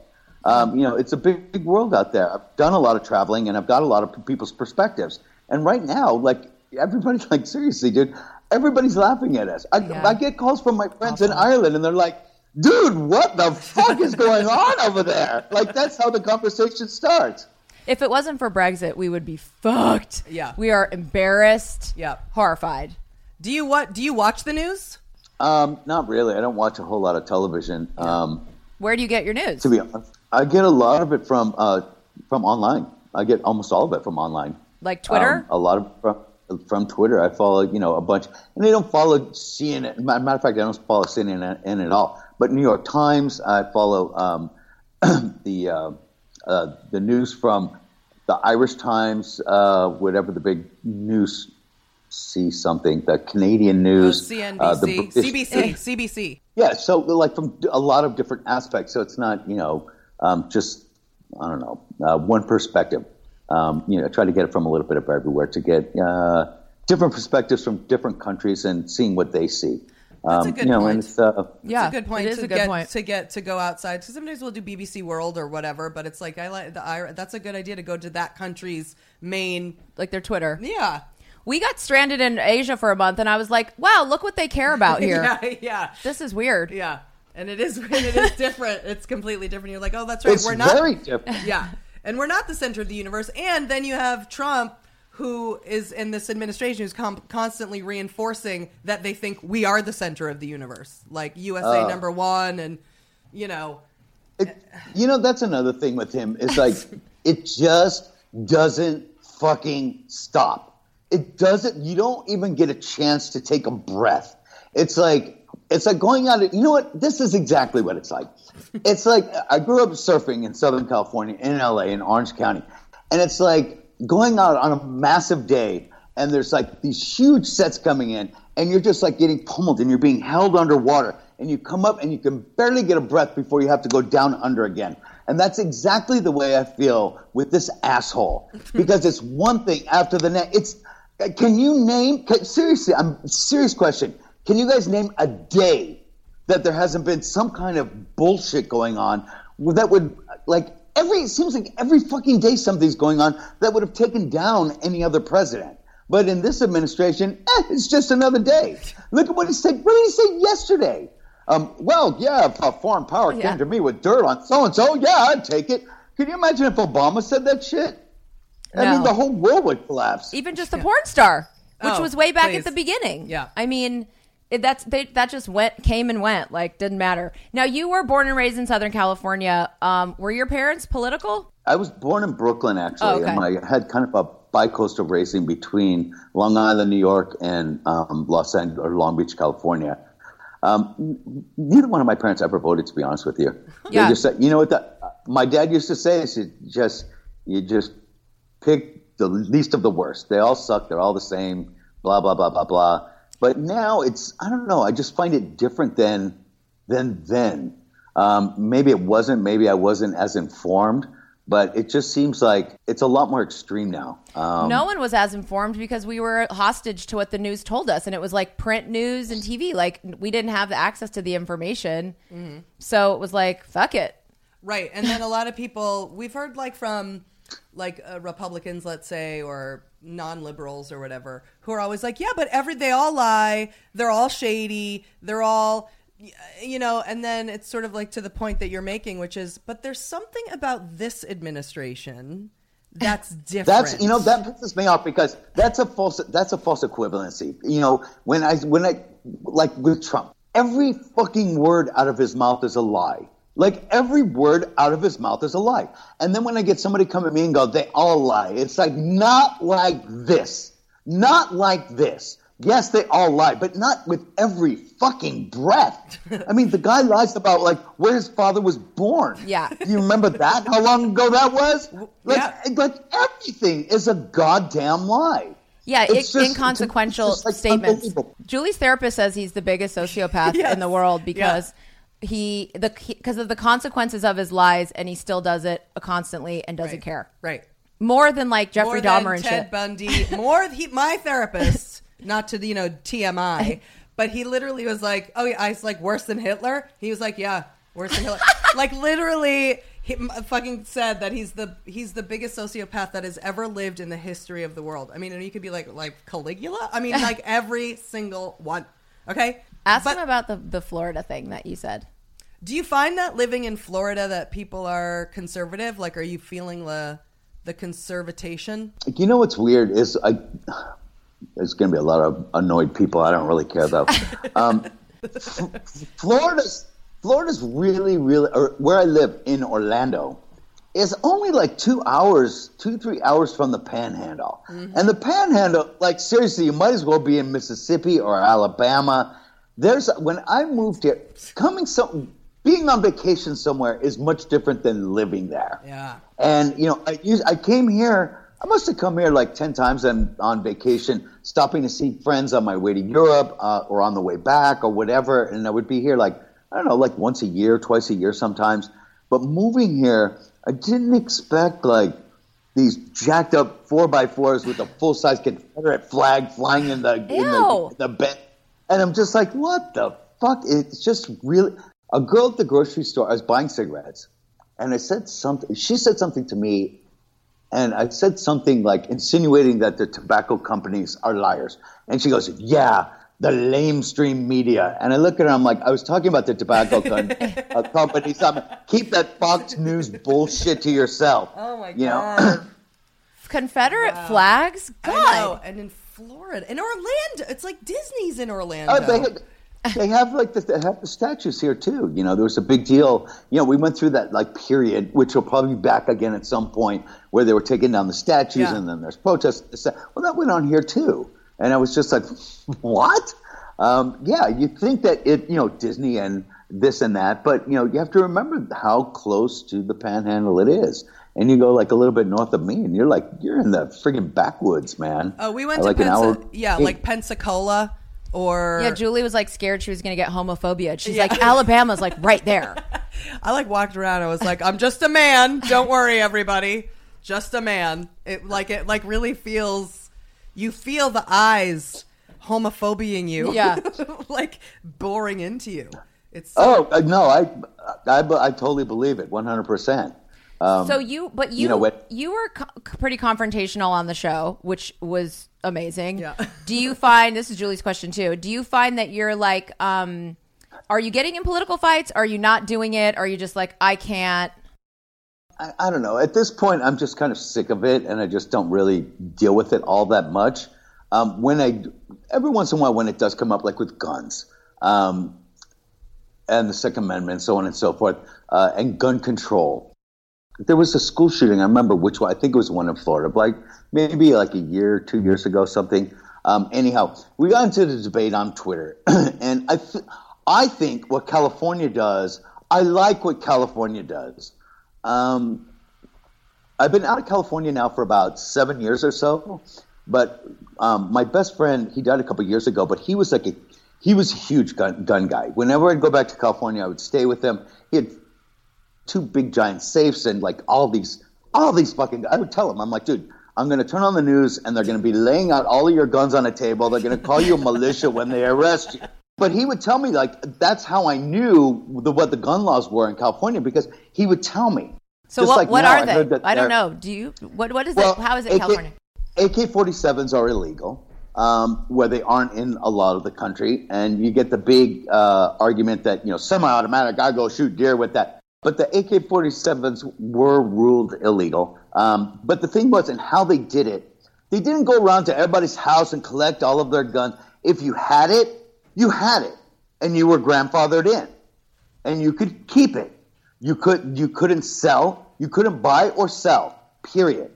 Um, you know, it's a big, big world out there. I've done a lot of traveling and I've got a lot of people's perspectives. And right now, like everybody, like seriously, dude, everybody's laughing at us. I, Yeah. I get calls from my friends in Ireland and they're like, dude, what the fuck is going on over there? Like that's how the conversation starts. If it wasn't for Brexit, we would be fucked. Yeah. We are embarrassed. Yeah. Horrified. Do you what? Do you watch the news? Um, not really. I don't watch a whole lot of television. Um, Where do you get your news? to be honest, I get a lot of it from uh, from online. I get almost all of it from online. Like Twitter? Um, a lot of from, from Twitter. I follow, you know, a bunch, and I don't follow CNN. Matter matter of fact, I don't follow CNN in at all. But New York Times, I follow um, the uh, uh, the news from the Irish Times, uh, whatever the big news. See something, the Canadian news, CNBC, uh, the British- CBC, CBC. yeah, so like from a lot of different aspects. So it's not you know um, just I don't know uh, one perspective. Um, you know, try to get it from a little bit of everywhere to get uh, different perspectives from different countries and seeing what they see. That's a Um, good you know, point. and it's, uh, yeah. It's a good point It is to a good get point. to get to go outside. Because sometimes we'll do BBC World or whatever, but it's like I like the Ir- that's a good idea to go to that country's main. like their Twitter. Yeah, We got stranded in Asia for a month, and I was like, wow, look what they care about here. yeah, yeah, This is weird. yeah. And it is it is different. It's completely different. You're like, oh, that's right. it's we're not very different. yeah. And we're not the center of the universe. And then you have Trump, who is in this administration, who's com- constantly reinforcing that they think we are the center of the universe, like USA Uh. number one, and you know, It, you know, that's another thing with him. It's like it just doesn't fucking stop. It doesn't. You don't even get a chance to take a breath. It's like it's like going out. You know what? This is exactly what it's like. It's like I grew up surfing in Southern California, in LA, in Orange County, and it's like going out on a massive day, and there's like these huge sets coming in, and you're just like getting pummeled, and you're being held underwater, and you come up and you can barely get a breath before you have to go down under again. And that's exactly the way I feel with this asshole because it's one thing after the next. It's can you name can, seriously? I'm serious question. Can you guys name a day that there hasn't been some kind of bullshit going on that would like every it seems like every fucking day something's going on that would have taken down any other president. But in this administration, eh, it's just another day. Look at what he said. What did he say yesterday? Um, well, yeah, if a foreign power Yeah. came to me with dirt on so and so, yeah, I'd take it. Can you imagine if Obama said that shit? I mean, the whole world would collapse. even just the porn star, which Oh, was way back please. at the beginning. Yeah. I mean, it, that's they, that just went, came and went, like didn't matter. Now you were born and raised in Southern California. Um, were your parents political? I was born in Brooklyn, actually, Oh, okay. and I had kind of a bi-coastal racing between Long Island, New York, and um, Los Angeles or Long Beach, California. Um, neither one of my parents ever voted, to be honest with you. Yeah. They just said, you know what? My dad used to say is, just you just pick the least of the worst. They all suck. They're all the same. Blah blah blah blah blah. But now it's I don't know. I just find it different than than then. Um, maybe it wasn't. Maybe I wasn't as informed. But it just seems like it's a lot more extreme now. Um, no one was as informed because we were hostage to what the news told us, and it was like print news and TV. Like we didn't have the access to the information, so it was like fuck it. Right. And then a lot of people, we've heard like from like uh, Republicans, let's say, or non liberals or whatever, who are always like, yeah, but every, they all lie. They're all shady. They're all, you know, and then it's sort of like to the point that you're making, which is, but there's something about this administration that's different. That's you know that pisses me off because that's a false that's a false equivalency. You know when I when I like with Trump, every fucking word out of his mouth is a lie. Like every word out of his mouth is a lie. And then when I get somebody come at me and go, they all lie. It's like not like this, not like this. Yes, they all lie, but not with every fucking breath. I mean, the guy lies about like where his father was born. Yeah. Do You remember that? How long ago that was? Like, Yeah. like everything is a goddamn lie. Yeah, It's i- just- inconsequential it's just, like, statements. Julie's therapist says he's the biggest sociopath Yes. in the world because he the because of the consequences of his lies, and he still does it constantly and doesn't Right. care. Right. More than like Jeffrey more than Dahmer and Ted shit. Bundy. More he, my therapist, not to the you know TMI, but he literally was like, "Oh yeah, I was like worse than Hitler." He was like, "Yeah, worse than Hitler." like literally, he fucking said that he's the he's the biggest sociopath that has ever lived in the history of the world. I mean, and you could be like like Caligula. I mean, like every single one. Okay, Ask But him about the the Florida thing that you said. Do you find that living in Florida that people are conservative? Like, are you feeling the the conservatation? You know what's weird is I. There's going to be a lot of annoyed people. I don't really care though. Um, F- Florida's Florida's really, really, or where I live in Orlando, is only like two hours, two three hours from the Panhandle. And the Panhandle, like seriously, you might as well be in Mississippi or Alabama. There's when I moved here, coming some being on vacation somewhere is much different than living there. Yeah. And you know, I I came here. I must have come here like ten times on on vacation, stopping to see friends on my way to Europe uh, or on the way back or whatever. And I would be here like I don't know, like once a year, twice a year sometimes. But moving here, I didn't expect like these jacked up four by fours with a full size Confederate flag flying in the in the, in the bed. And I'm just like, what the fuck? It's just really a girl at the grocery store. I was buying cigarettes, and I said something. She said something to me, and I said something like insinuating that the tobacco companies are liars. And she goes, "Yeah, the lamestream media." And I look at her. I'm like, I was talking about the tobacco con- uh, companies. I'm, keep that Fox News bullshit to yourself. Oh my You know? god. Confederate flags? I know. God. And in Florida, in Orlando, it's like Disney's in Orlando. Uh, they, have like the, they have the statues here too. You know, there was a big deal. You know, we went through that like period, which will probably be back again at some point, where they were taking down the statues, Yeah. and then there's protests. Well, that went on here too, and I was just like, what? Um, yeah, you think that it, you know, Disney and this and that, but you know, you have to remember how close to the Panhandle it is. And you go like a little bit north of me, and you're like you're in the friggin' backwoods, man. oh, we went like to an Pensa- hour. yeah, like Pensacola or Yeah, Julie was like scared she was going to get homophobia. She's like, Alabama's like right there. I like walked around. I was like, I'm just a man. Don't worry, everybody. Just a man. It like it like really feels. You feel the eyes homophobiaing you. Yeah. like boring into you. It's Oh uh, no, I I, I totally believe it, one hundred percent. Um, so you, but you, you know you, were co- pretty confrontational on the show, which was amazing. Yeah. Do you find this is Julie's question too? Do you find that you're like, um, are you getting in political fights? Are you not doing it? Are you just like, I can't? I, I don't know. At this point, I'm just kind of sick of it, and I just don't really deal with it all that much. Um, when I, every once in a while, when it does come up, like with guns, um, and the Second Amendment, so on and so forth, uh, and gun control. There was a school shooting. I remember which one. I think it was one in Florida, like maybe like a year, two years ago, something. Um, anyhow, we got into the debate on Twitter, and I, th- I think what California does, I like what California does. Um, I've been out of California now for about seven years or so, but um, my best friend, he died a couple years ago, but he was like a he was a huge gun, gun guy. Whenever I'd go back to California, I would stay with him. He had two big giant safes and like all these all these fucking I would tell him, I'm like, dude, I'm gonna turn on the news and they're gonna be laying out all of your guns on a table. They're gonna call you a militia when they arrest you. But he would tell me like that's how I knew the, what the gun laws were in California because he would tell me. So Just what? like what now, are they? that I don't know. Do you? What? What is Well, it? How is it AK California? AK-47s are illegal, um, where they aren't in a lot of the country, and you get the big uh, argument that you know semi-automatic, I go shoot deer with that. But the AK-47s were ruled illegal. Um, but the thing was, and how they did it, they didn't go around to everybody's house and collect all of their guns. If you had it, you had it, and you were grandfathered in, and you could keep it. You could you couldn't sell, you couldn't buy or sell. Period.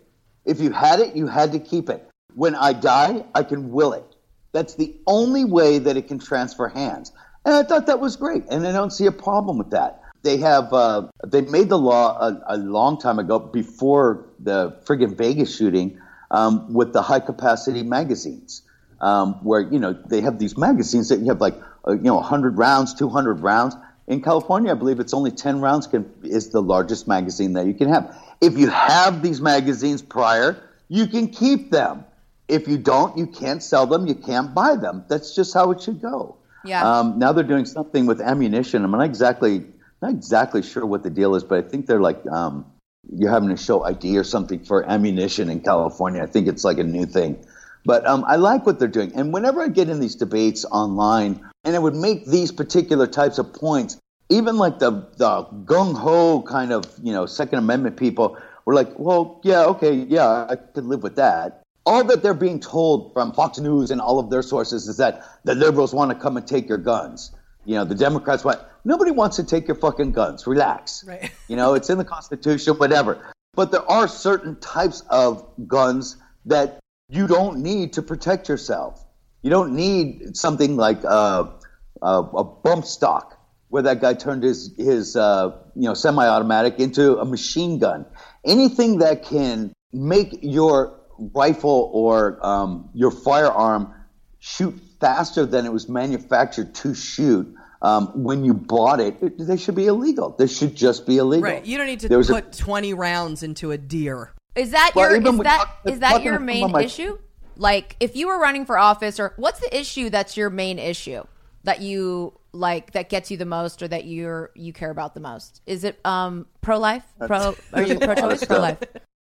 If you had it, you had to keep it. When I die, I can will it. That's the only way that it can transfer hands. And I thought that was great, and I don't see a problem with that. They have uh, they made the law a, a long time ago before the friggin' Vegas shooting um, with the high capacity magazines, um, where you know they have these magazines that you have like uh, you know 100 rounds, 200 rounds. In California, I believe it's only 10 rounds can, is the largest magazine that you can have. If you have these magazines prior, you can keep them. If you don't, you can't sell them, you can't buy them. That's just how it should go. Yeah. Um, now they're doing something with ammunition. I'm not exactly not exactly sure what the deal is, but I think they're like um, you're having to show ID or something for ammunition in California. I think it's like a new thing. But um, I like what they're doing. And whenever I get in these debates online, and I would make these particular types of points, even like the the gung ho kind of you know Second Amendment people were like, well, yeah, okay, yeah, I could live with that. All that they're being told from Fox News and all of their sources is that the liberals want to come and take your guns. You know, the Democrats want. Nobody wants to take your fucking guns. Relax. Right. You know, it's in the Constitution, whatever. But there are certain types of guns that you don't need to protect yourself. You don't need something like uh, uh, a bump stock, where that guy turned his his uh, you know semi-automatic into a machine gun. Anything that can make your rifle or um, your firearm shoot faster than it was manufactured to shoot. Um, when you bought it, it, they should be illegal. They should just be illegal. Right. You don't need to There was a- put 20 rounds into a deer. Is that Well, your is that talk- is that your main my- issue? Like if you were running for office or what's the issue that's your main issue that you like that gets you the most or that you're you care about the most? Is it um pro life? Pro are you pro choice? Pro life?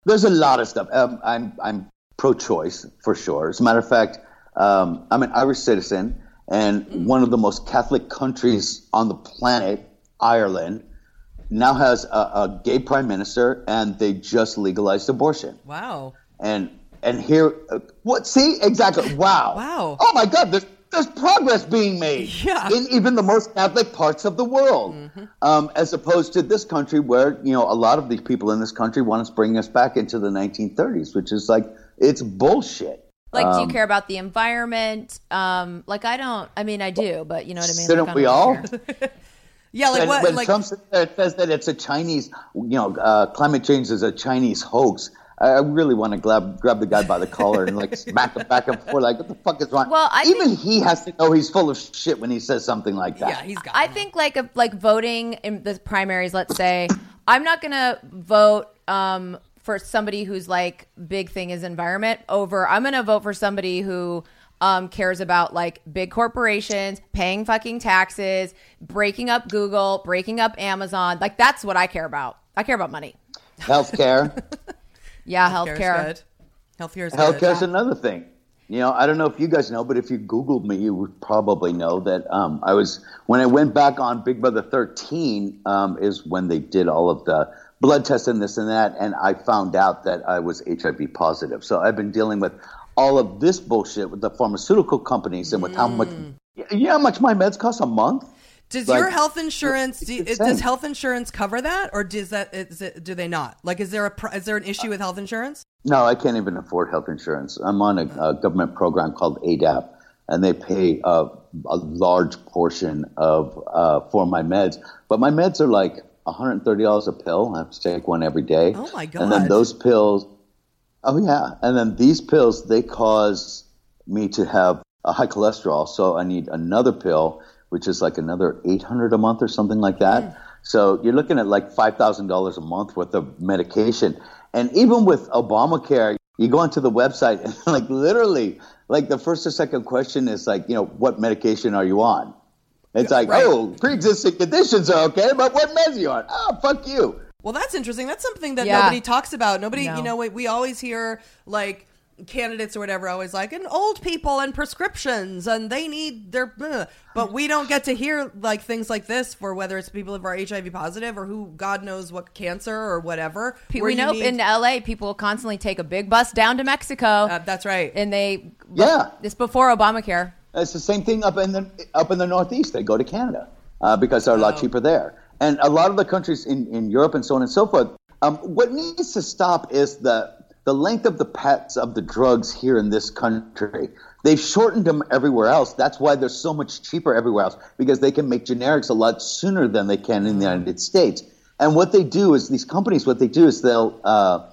There's a lot of stuff. Um, I'm I'm pro-choice for sure. As a matter of fact, um, I'm an Irish citizen, and one of the most Catholic countries on the planet, Ireland, now has a, a gay prime minister, and they just legalized abortion. Wow. And and here, uh, what? See exactly? Wow. Wow. Oh my God! There's there's progress being made Yeah. in even the most Catholic parts of the world, um, as opposed to this country, where you know a lot of these people in this country want to bring us back into the 1930s, which is like it's bullshit. Like do you Um, care about the environment? Um like I don't I mean I do, but you know what I mean? Shouldn't Like, we all? Yeah, like when, what? when like, Trump says that- that it's a Chinese, you know, uh, climate change is a Chinese hoax. I I really want to grab grab the guy by the collar and like smack him back and forth. Like, what the fuck is wrong? Well, I even think- he has to know he's full of shit when he says something like that. yeah, he's got. I think like a, like voting in the primaries. Let's say I'm not gonna vote um, for somebody who's like big thing is environment over. I'm gonna vote for somebody who um, cares about like big corporations paying fucking taxes, breaking up Google, breaking up Amazon. Like that's what I care about. I care about money. Healthcare. Yeah, Healthcare's healthcare. good. Healthcare is Healthcare's good. another thing. You know, I don't know if you guys know, but if you Googled me, you would probably know that um, I was when I went back on Big Brother 13 um, is when they did all of the blood tests and this and that, and I found out that I was HIV positive. So I've been dealing with all of this bullshit with the pharmaceutical companies and with how much. You know how much my meds cost a month? Does Like, your health insurance do, does health insurance cover that, or does that is it, do they not? Like, is there a is there an issue with health insurance? No, I can't even afford health insurance. I'm on a, a government program called ADAP, and they pay a, a large portion of uh, for my meds. But my meds are like $130 a pill. I have to take one every day. Oh, my god. And then those pills, oh yeah, and then these pills they cause me to have a high cholesterol, so I need another pill, which is like another 800 a month or something like that. Hmm. So you're looking at like five thousand dollars a month worth of medication, and even with Obamacare, you go onto the website and like literally, like the first or second question is like, you know, what medication are you on? It's like, right. oh, pre-existing conditions are okay, but what meds are you on? Oh, fuck you. Well, that's interesting. That's something that Yeah. nobody talks about. Nobody, No. you know, we, we always hear like candidates or whatever always like and old people and prescriptions and they need their blah. but we don't get to hear like things like this for whether it's people who are hiv positive or who god knows what cancer or whatever Pe- We know need- in LA, people constantly take a big bus down to Mexico, uh, that's right and they Yeah. It's before Obamacare. It's the same thing up in the up in the Northeast. They go to Canada uh, because they're a lot cheaper there. And a lot of the countries in, in Europe and so on and so forth. Um, what needs to stop is the the length of the patents of the drugs here in this country. They've shortened them everywhere else. That's why they're so much cheaper everywhere else because they can make generics a lot sooner than they can in the United States. And what they do is these companies, what they do is they'll uh,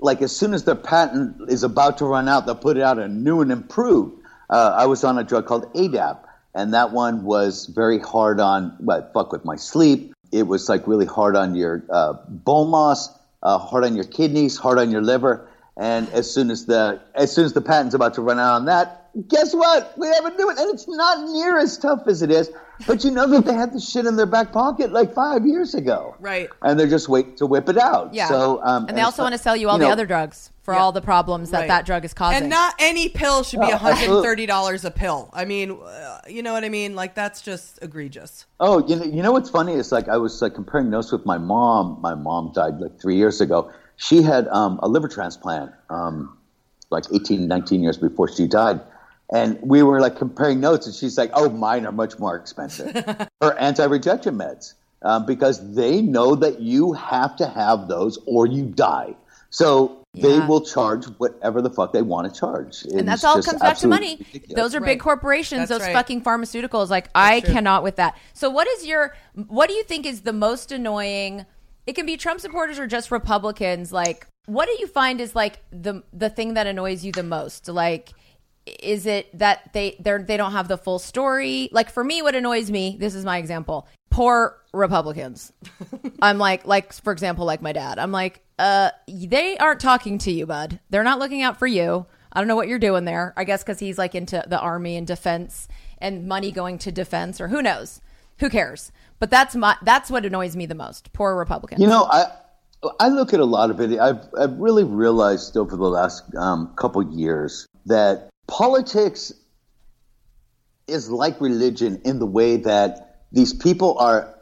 like as soon as their patent is about to run out, they'll put it out a new and improved. Uh, I was on a drug called ADAP, and that one was very hard on, well, fuck with my sleep. It was like really hard on your uh, bone loss, uh, hard on your kidneys, hard on your liver. And as soon as the as soon as the patent's about to run out on that, guess what? We have a new one, and it's not near as tough as it is. But you know that they had the shit in their back pocket like five years ago, Right. And they're just waiting to whip it out. Yeah. So, um, and they it's also not- want to sell you all know, the other drugs for Yeah. all the problems that Right. that drug is causing. and not any pill should be Oh, $130 a pill i mean uh, you know what i mean like that's just egregious Oh, you know, you know what's funny is like I was like comparing notes with my mom. My mom died like three years ago. She had um, a liver transplant um, like 18, 19 years before she died. And we were like comparing notes, and she's like, "Oh, mine are much more expensive. Her anti-rejection meds, um, because they know that you have to have those or you die. So they will charge whatever the fuck they want to charge, and that's all comes back to money. ridiculous. Those are Right. big corporations. That's those right. fucking pharmaceuticals. Like I true. cannot with that. So what is your? What do you think is the most annoying? It can be Trump supporters or just Republicans. Like, what do you find is like the the thing that annoys you the most? Like, is it that they they they don't have the full story? Like for me, what annoys me. This is my example. Poor Republicans. I'm like, like for example, like my dad. I'm like, uh, they aren't talking to you, bud. They're not looking out for you. I don't know what you're doing there. I guess because he's like into the army and defense and money going to defense, or who knows? Who cares? But that's my that's what annoys me the most. Poor Republicans. You know, I I look at a lot of it. I've I've really realized over the last um, couple years that politics is like religion in the way that these people are.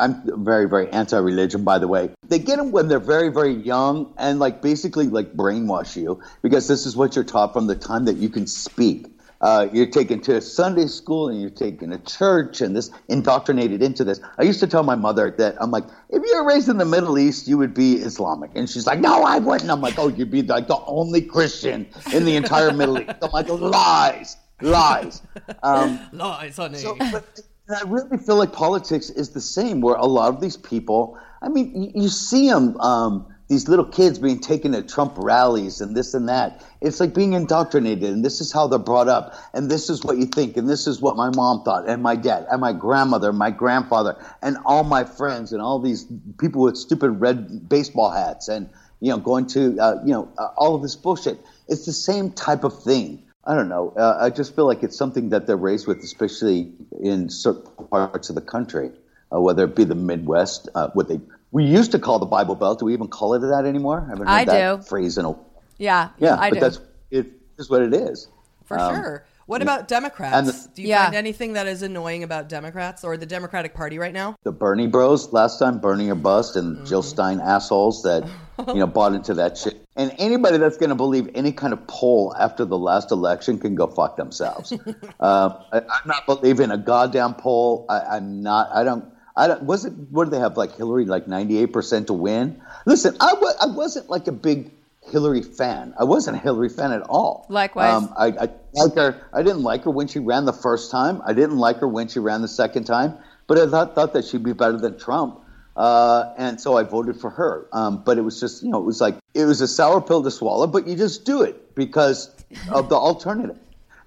I'm very very anti-religion, by the way. They get them when they're very very young and like basically like brainwash you because this is what you're taught from the time that you can speak. Uh, you're taken to Sunday school and you're taken to church and this indoctrinated into this. I used to tell my mother that I'm like, if you were raised in the Middle East, you would be Islamic. And she's like, no, I wouldn't. I'm like, oh, you'd be like the only Christian in the entire Middle East. I'm like, lies, lies. Um, lies honey so, but I really feel like politics is the same, where a lot of these people, I mean, you, you see them, um, these little kids being taken to Trump rallies and this and that. It's like being indoctrinated, and this is how they're brought up, and this is what you think, and this is what my mom thought, and my dad, and my grandmother, and my grandfather, and all my friends, and all these people with stupid red baseball hats, and you know, going to uh, you know uh, all of this bullshit. It's the same type of thing I don't know. Uh, I just feel like it's something that they're raised with, especially in certain parts of the country, uh, whether it be the Midwest. Uh, what they we used to call the Bible Belt. Do we even call it that anymore? I haven't heard I that do. phrase in a Yeah, yeah. I but do. that's it is what it is. For Um, sure. What about Democrats? the- Do you Yeah. find anything that is annoying about Democrats or the Democratic Party right now? the Bernie Bros last time, Bernie or bust, and Jill Stein assholes that you know bought into that shit. And anybody that's going to believe any kind of poll after the last election can go fuck themselves. uh, I, I'm not believing a goddamn poll. I, I'm not. I don't. I don't. Was it? What did they have? Like Hillary, like 98 percent to win. Listen, I wa- I wasn't like a big Hillary fan. I wasn't a Hillary fan at all. Likewise. Um, I, I like her. I didn't like her when she ran the first time. I didn't like her when she ran the second time. But I thought, thought that she'd be better than Trump, uh, and so I voted for her. Um, but it was just, you know, it was like it was a sour pill to swallow. But you just do it because of the alternative.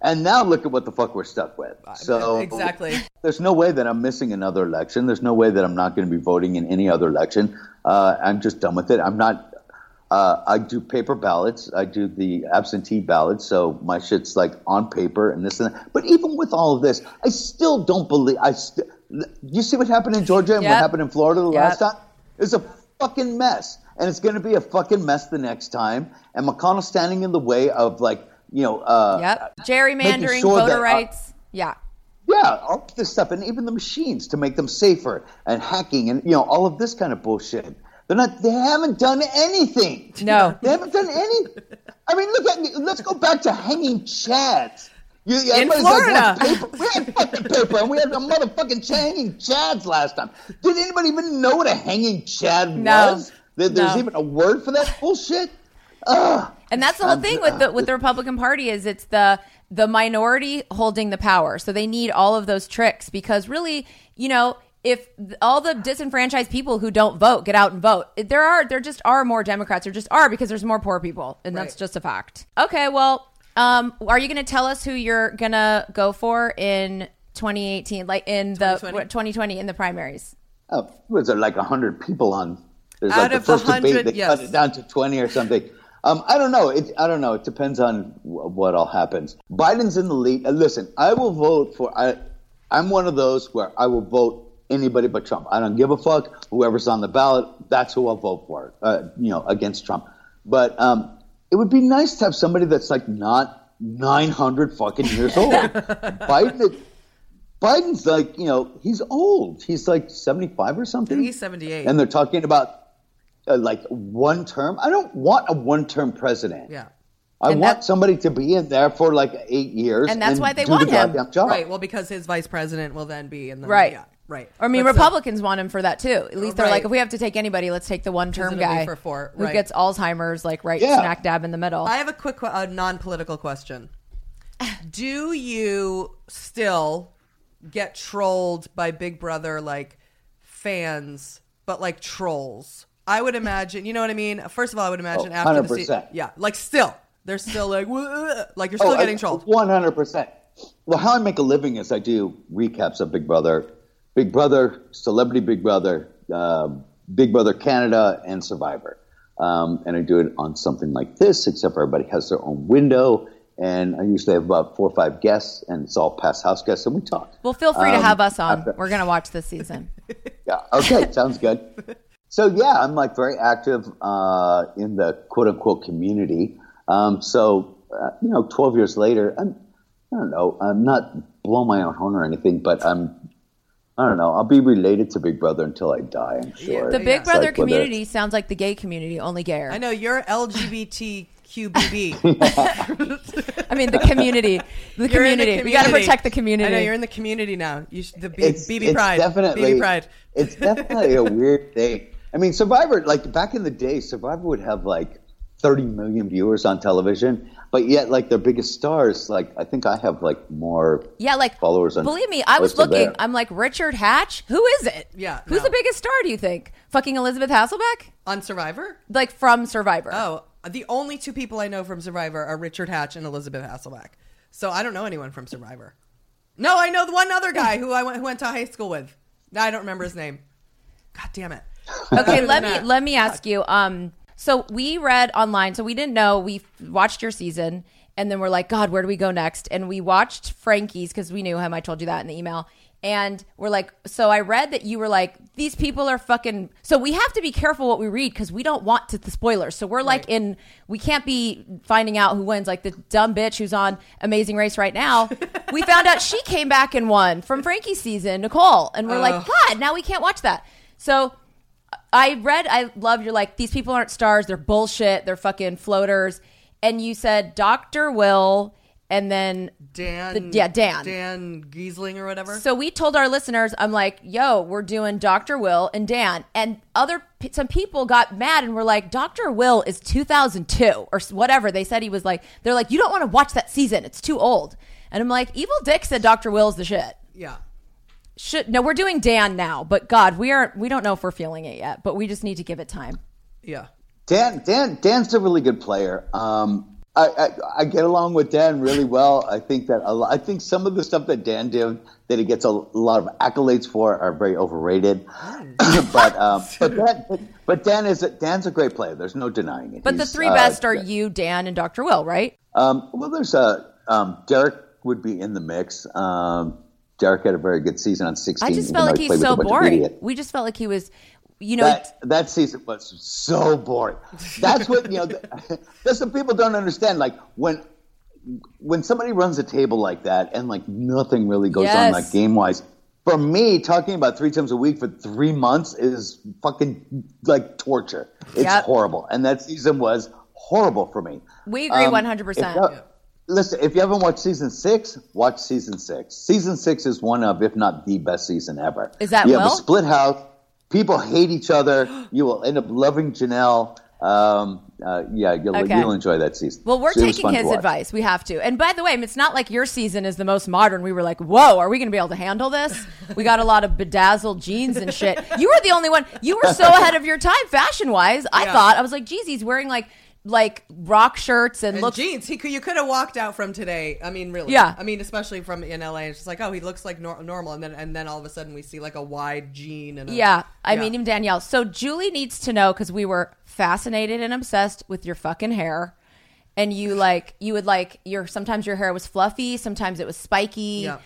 And now look at what the fuck we're stuck with. So exactly. there's no way that I'm missing another election. There's no way that I'm not going to be voting in any other election. Uh, I'm just done with it. I'm not. Uh, I do paper ballots. I do the absentee ballots. So my shit's like on paper and this and that. But even with all of this, I still don't believe. I st- you see what happened in Georgia and what happened in Florida the Yep. last time? It's a fucking mess, and it's going to be a fucking mess the next time. And McConnell's standing in the way of like you know. Uh, Yep. Gerrymandering, making sure voter that, uh, rights. yeah. yeah, all this stuff, and even the machines to make them safer, and hacking, and you know all of this kind of bullshit. They're not. They haven't done anything. No. they haven't done any. I mean, look at. Let's go back to hanging chads. You, everybody's Florida. Like, paper? We had fucking paper, and we had a motherfucking hanging chads last time. Did anybody even know what a hanging chad No. was? There, there's No. even a word for that bullshit. Ugh. And that's the whole thing with the with the Republican Party is it's the the minority holding the power. So they need all of those tricks because really, you know, if all the disenfranchised people who don't vote get out and vote, there are there just are more Democrats. There just are because there's more poor people, and that's just a fact. Okay, well, um, are you going to tell us who you're going to go for in 2018, like in the 2020? what, 2020 in the primaries? Oh, was there like hundred people on? There's Out like of the the first debate, 100, they cut yes. it down to twenty or something. Um, I don't know. It, I don't know. It depends on w- what all happens. Biden's in the lead. Uh, listen, I will vote for. I, I'm one of those where I will vote anybody but Trump. I don't give a fuck. Whoever's on the ballot, that's who I'll vote for. Uh, you know, against Trump. But um, it would be nice to have somebody that's like not 900 fucking years old. Biden. Biden's like, you know, he's old. He's like 75 or something. He's 78. And they're talking about uh, like one term. I don't want a one term president. yeah. I And want that- somebody to be in there for like eight years. And that's why they want the him. job. Right. Well, because his vice president will then be in the Right. Yeah. Right. I mean, But so- Republicans want him for that too. At least they're Right. like, if we have to take anybody, let's take the one-term guy for four, who right. gets Alzheimer's, like right Yeah. smack dab in the middle. I have a quick, a non-political question. Do you still get trolled by Big Brother like fans, but like trolls? I would imagine. You know what I mean? First of all, I would imagine Oh, after the se- 100%. yeah, like still, they're still like, like you're still Oh, getting trolled. One hundred percent. Well, how I make a living is I do recaps of Big Brother, Big Brother, Celebrity Big Brother, um, Big Brother Canada, and Survivor. Um, and I do it on something like this, except everybody has their own window. And I usually have about four or five guests, and it's all past house guests, and we talk. well, feel free to Um, have us on. after- We're gonna watch this season. Yeah. Okay. Sounds good. So yeah, I'm like very active uh, in the quote unquote community. Um, so uh, you know, 12 years later, I'm I don't know. I'm not blowing my own horn or anything, but I'm I don't know. I'll be related to Big Brother until I die. I'm sure. The Big It's Brother like whether- community sounds like the gay community, only gayer. I know you're LGBTQBB. I mean, the community, the You're in community. We got to protect the community. I know you're in the community now. You should, the B- it's, BB it's Pride. Definitely, BB Pride. It's definitely a weird thing. I mean, Survivor, like back in the day, Survivor would have like 30 million viewers on television, but yet like their biggest stars, like I think I have like more. yeah, like followers on- Believe me, I was looking. there. I'm like Richard Hatch. Who is it? Yeah, Who's no. the biggest star? Do you think? Fucking Elisabeth Hasselbeck? On Survivor? Like from Survivor? Oh, the only two people I know from Survivor are Richard Hatch and Elisabeth Hasselbeck. So I don't know anyone from Survivor. No, I know the one other guy who I went, who went to high school with. I don't remember his name. God damn it. Okay, let me let me ask you. Um, so we read online, so we didn't know. We watched your season, and then we're like, God, where do we go next? And we watched Frankie's because we knew him. I told you that in the email. And we're like, so I read that you were like, these people are fucking. So we have to be careful what we read because we don't want to the spoilers. So we're like in, we can't be finding out who wins. Like the dumb bitch who's on Amazing Race right now. we found out she came back and won from Frankie's season, Nicole. And we're like, God, now we can't watch that. So I read, I love you're like, these people aren't stars. They're bullshit. They're fucking floaters. And you said Dr. Will and then Dan. The- yeah, Dan. Dan Gheesling or whatever. So we told our listeners, I'm like, yo, we're doing Dr. Will and Dan. And other, some people got mad and were like, Dr. Will is 2002 or whatever. They said he was like, they're like, you don't want to watch that season. It's too old. And I'm like, Evel Dick said Dr. Will's the shit. yeah. Should, no, we're doing Dan now, but God, we aren't, we don't know if we're feeling it yet, but we just need to give it time. Yeah. Dan, Dan, Dan's a really good player. Um, I, I, I get along with Dan really well. I think that a lot, I think some of the stuff that Dan did that he gets a lot of accolades for are very overrated. but um, but, Dan, but, but Dan is a, Dan's a great player. There's no denying it. But the He's, three uh, best are you, Dan, and Dr. Will, right? Um, well, there's a um, Derek would be in the mix. Um, Derek had a very good season on 16. I just felt like he he's played with a so boring. We just felt like he was, you know, That that season was so boring. That's what you know. That's what people don't understand. Like when when somebody runs a table like that, and like nothing really goes on like game wise. For me, talking about three times a week for three months is fucking like torture. It's Yep. horrible, and that season was horrible for me. we agree Um, 100%. If you- Listen, if you haven't watched season six, watch season six. Season six is one of, if not the best season ever. Is that you have a split house? People hate each other. You will end up loving Janelle. Um, uh, yeah, you'll, Okay. you'll enjoy that season. Well, we're So taking his advice. We have to. And by the way, it's not like your season is the most modern. We were like, whoa, are we going to be able to handle this? We got a lot of bedazzled jeans and shit. You were the only one. You were so ahead of your time fashion wise. I Yeah. thought I was like, geez, he's wearing like like rock shirts and, And look. jeans. He could. You could have walked out from today. I mean, really. Yeah. I mean, especially from in LA. It's just like, oh, he looks like nor- normal, and then and then all of a sudden we see like a wide jean and a, Yeah, I Yeah. mean, even Danielle. So Julie needs to know because we were fascinated and obsessed with your fucking hair. And you like, you would like your, sometimes your hair was fluffy, sometimes it was spiky. Yeah.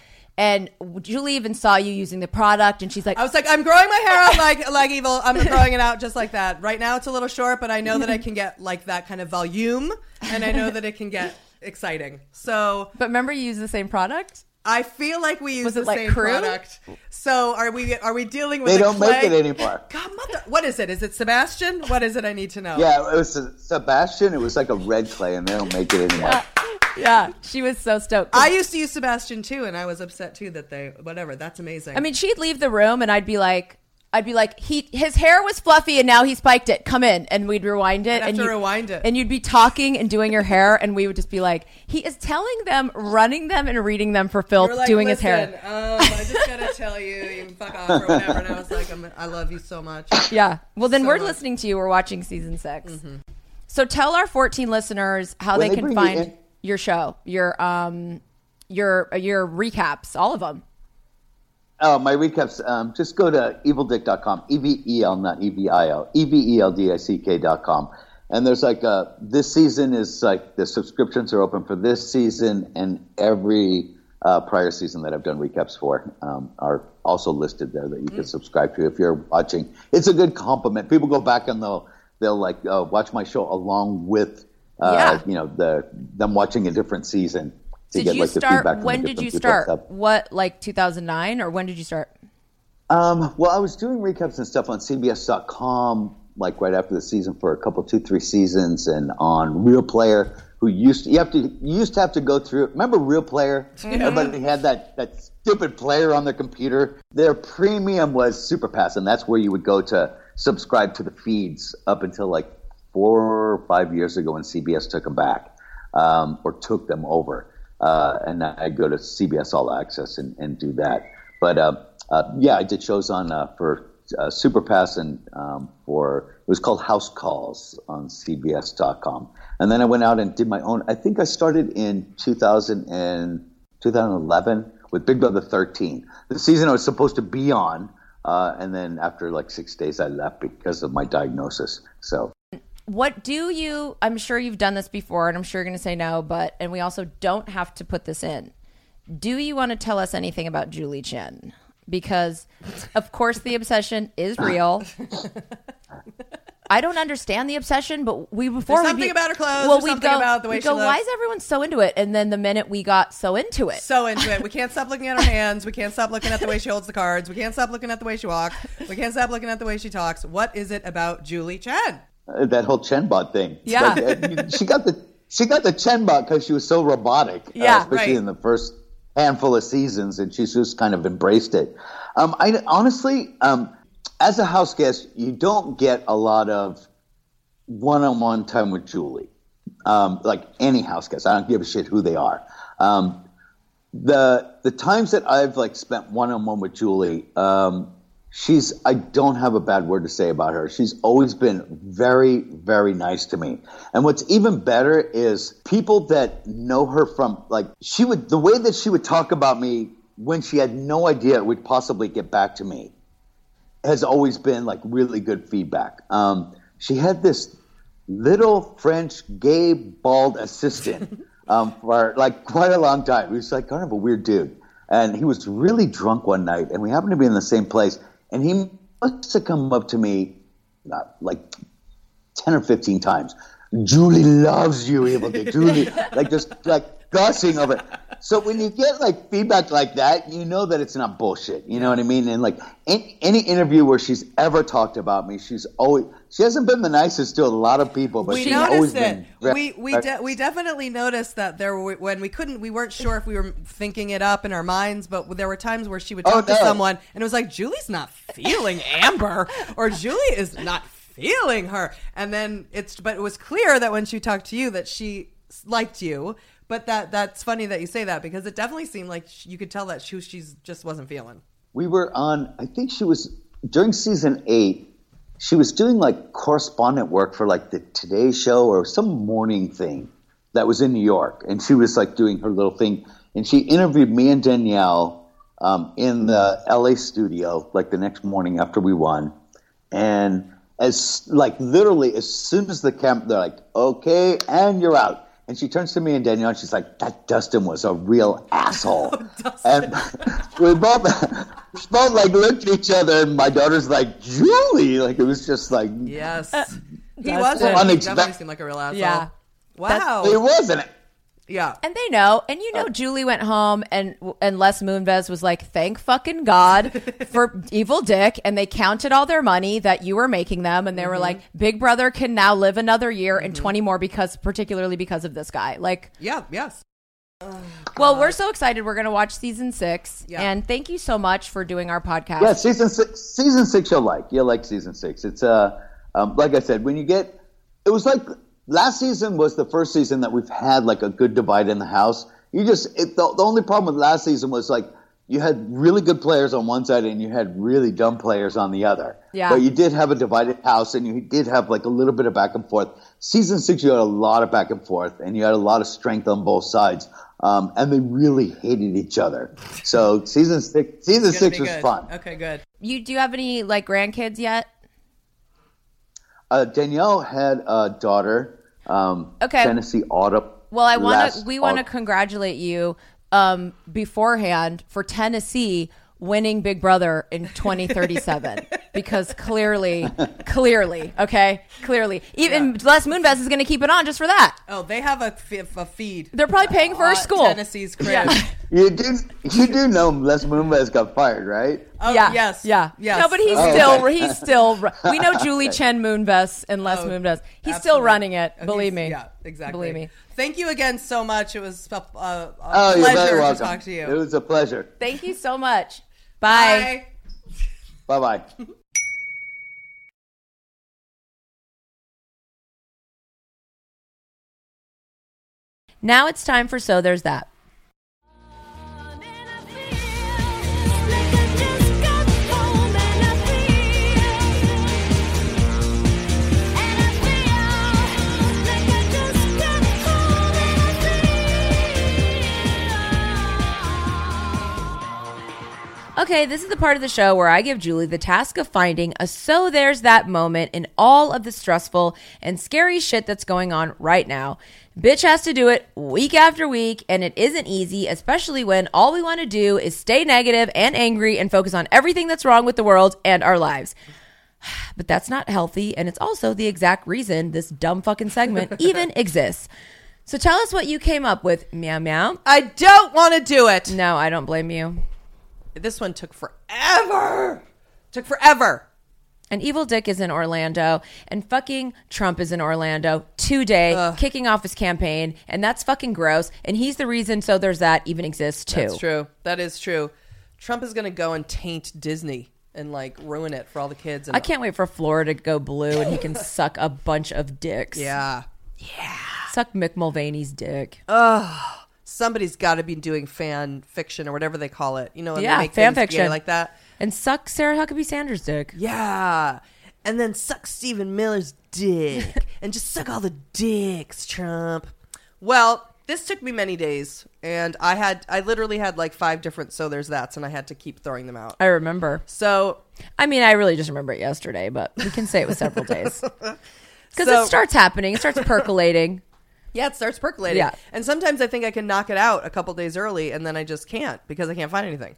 And Julie even saw you using the product and she's like, I was like, I'm growing my hair out like like Evel. I'm growing it out just like that. Right now it's a little short, but I know that I can get like that kind of volume, and I know that it can get exciting. So but remember you use the same product? I feel like we use the like same Crew? product. So are we are we dealing with They the don't make it anymore. God, mother, what is it? Is it Sebastian? What is it? I need to know. Yeah, it was Sebastian. It was like a red clay, and they don't make it anymore. Yeah. Yeah, she was so stoked. I used to use Sebastian too, and I was upset too that they whatever. That's amazing. I mean, she'd leave the room and I'd be like, I'd be like, he his hair was fluffy and now he spiked it. Come in, and we'd rewind it. I'd have and to you'd- rewind it. and you'd be talking and doing your hair, and we would just be like, he is telling them, running them, and reading them for filth, like, doing his hair. Um, I just gotta tell you, you can fuck off or whatever. And I was like, I'm, I love you so much. Yeah. Well, then So we're much. Mm-hmm. listening to you. We're watching season 6 So tell our 14 listeners how When they they can bring you find in- your show, your um, your your recaps, all of them. Oh, my recaps. Um, just go to eveldick.com. E V E L, not E V I L. E V E L D I C K.com. And there's like uh this season is like the subscriptions are open for this season and every uh, prior season that I've done recaps for um, are also listed there that you Mm. can subscribe to if you're watching. It's a good compliment. People go back and they'll they'll like uh, watch my show along with uh, Yeah. you know the them watching a different season to Did get you like the feedback. When did you start? What, like 2009, or when did you start? Um, well, I was doing recaps and stuff on CBS.com, like right after the season for a couple, two, three seasons, and on Real Player, who used to, you have to you used to have to go through. Remember Real Player? Everybody had that that stupid player on their computer. Their premium was Super Pass, and that's where you would go to subscribe to the feeds up until like four or five years ago when CBS took them back um, or took them over. Uh, and I go to CBS All Access and, and do that. But uh, uh, yeah, I did shows on uh, for uh, Superpass and um, for it was called House Calls on CBS.com. And then I went out and did my own. I think I started in 2000 and 2011 with Big Brother 13, the season I was supposed to be on. Uh, and then after like six days, I left because of my diagnosis. So what do you? I'm sure you've done this before, and I'm sure you're going to say no, but and we also don't have to put this in. Do you want to tell us anything about Julie Chen? Because, of course, the obsession is real. I don't understand the obsession, but we before There's something be- about her clothes, Well, something go, about the way she go, Why is everyone so into it? And then the minute we got so into it, so into it. We can't stop looking at her hands. We can't stop looking at the way she holds the cards. We can't stop looking at the way she walks. We can't stop looking at the way she talks. What is it about Julie Chen? Uh, that whole Chenbot thing. Yeah. Like, uh, she got the she got the Chenbot because she was so robotic. uh, Yeah, especially right. in the first handful of seasons, and she's just kind of embraced it. Um, I honestly, um, as a house guest, you don't get a lot of one-on-one time with Julie. Um, like any house guest, I don't give a shit who they are. Um, the the times that I've like spent one on one with Julie, um, she's I don't have a bad word to say about her. She's always been very very nice to me. And what's even better is people that know her from like she would the way that she would talk about me when she had no idea it would possibly get back to me has always been like really good feedback. Um, she had this little French gay bald assistant um, for like quite a long time. He was like kind of a weird dude, and he was really drunk one night, and we happened to be in the same place, and he must have come up to me uh, like ten or fifteen times. Julie loves you, Evel Dick. Julie, like just like gushing over it. So when you get like feedback like that, you know that it's not bullshit. You know what I mean? And like any, any interview where she's ever talked about me, she's always she hasn't been the nicest to a lot of people, but we she's always noticed it. been. we we de- we definitely noticed that there were when we couldn't we weren't sure if we were thinking it up in our minds, but there were times where she would Oh, talk to someone and it was like Julie's not feeling Amber or Julie is not feeling her, and then it's but it was clear that when she talked to you that she liked you. But that that's funny that you say that because it definitely seemed like you could tell that she she's just wasn't feeling. we were on i think she was during season eight she was doing like correspondent work for like the today show or some morning thing that was in new york. And she was like doing her little thing. And she interviewed me and danielle um, in the la studio like the next morning after we won. And as like literally as soon as the camp, they're like okay and you're out and she turns to me and Danielle and she's like, that Dustin was a real asshole. Oh, and we both, we both like looked at each other and my daughter's like, Julie. Like it was just like, Yes, uh, he Dustin. was. He Unexpect- definitely seemed like a real asshole. Yeah. Wow. he wasn't. Yeah. and they know, and you know, Julie went home, and and Les Moonves was like, "Thank fucking God for Evel Dick," and they counted all their money that you were making them, and they were like, "Big Brother can now live another year and twenty more because, particularly because of this guy." Like, Yeah. Yes. well, we're so excited. We're gonna watch season six, Yeah. and thank you so much for doing our podcast. Yeah, season six. Season six, you'll like. You'll like season six. It's uh, um, like I said, when you get, it was like last season was the first season that we've had like a good divide in the house. You just it, the, the only problem with last season was like you had really good players on one side and you had really dumb players on the other. Yeah. But you did have a divided house and you did have like a little bit of back and forth. Season six, you had a lot of back and forth and you had a lot of strength on both sides. Um, and they really hated each other. So season six, season six was good. fun. Okay. Good. You do you have any like grandkids yet? Uh, Danielle had a daughter, um, Okay. Tennessee Autumn. Well, I want to. We want to congratulate you um, beforehand for Tennessee winning Big Brother in 2037 because clearly, clearly, okay, clearly, even Les Moonves is going to keep it on just for that. Oh, they have a, f- a feed. They're probably paying for her Uh, school. Tennessee's crib. You do, you do know Les Moonves got fired, right? Oh, yeah. yes. Yeah. Yes. No, but he's Oh, still okay. he's still we know Julie Chen Moonves and Les Oh, Moonves. He's still running it. Oh, Believe me. Yeah, exactly. Believe me. Thank you again so much. It was a, a, uh, a Oh, pleasure to welcome. talk to you. It was a pleasure. Thank you so much. Bye. Bye. Bye bye. Now it's time for So There's That. Okay, this is the part of the show where I give Julie the task of finding a so there's that moment in all of the stressful and scary shit that's going on right now. Bitch has to do it week after week, and it isn't easy, especially when all we want to do is stay negative and angry and focus on everything that's wrong with the world and our lives. But that's not healthy, and it's also the exact reason this dumb fucking segment even exists. So tell us what you came up with, meow meow. I don't want to do it. No, I don't blame you. This one took forever. Took forever. And Evel Dick is in Orlando, and fucking Trump is in Orlando today, kicking off his campaign, and that's fucking gross. And he's the reason So There's That even exists too. That's true. That is true. Trump is going to go and taint Disney and like ruin it for all the kids. And I can't wait for Florida to go blue and he can suck a bunch of dicks. Yeah. Yeah. Suck Mick Mulvaney's dick. Somebody's got to be doing fan fiction or whatever they call it. You know, when Yeah, they make fan fiction. like that. And suck Sarah Huckabee Sanders' dick. Yeah. And then suck Stephen Miller's dick and just suck all the dicks, Trump. Well, this took me many days and I had I literally had like five different so there's that's and I had to keep throwing them out. I remember. So, I mean, I really just remember it yesterday, but we can say it was several days. Because So- it starts happening, it starts percolating. Yeah, it starts percolating. Yeah. And sometimes I think I can knock it out a couple days early and then I just can't because I can't find anything.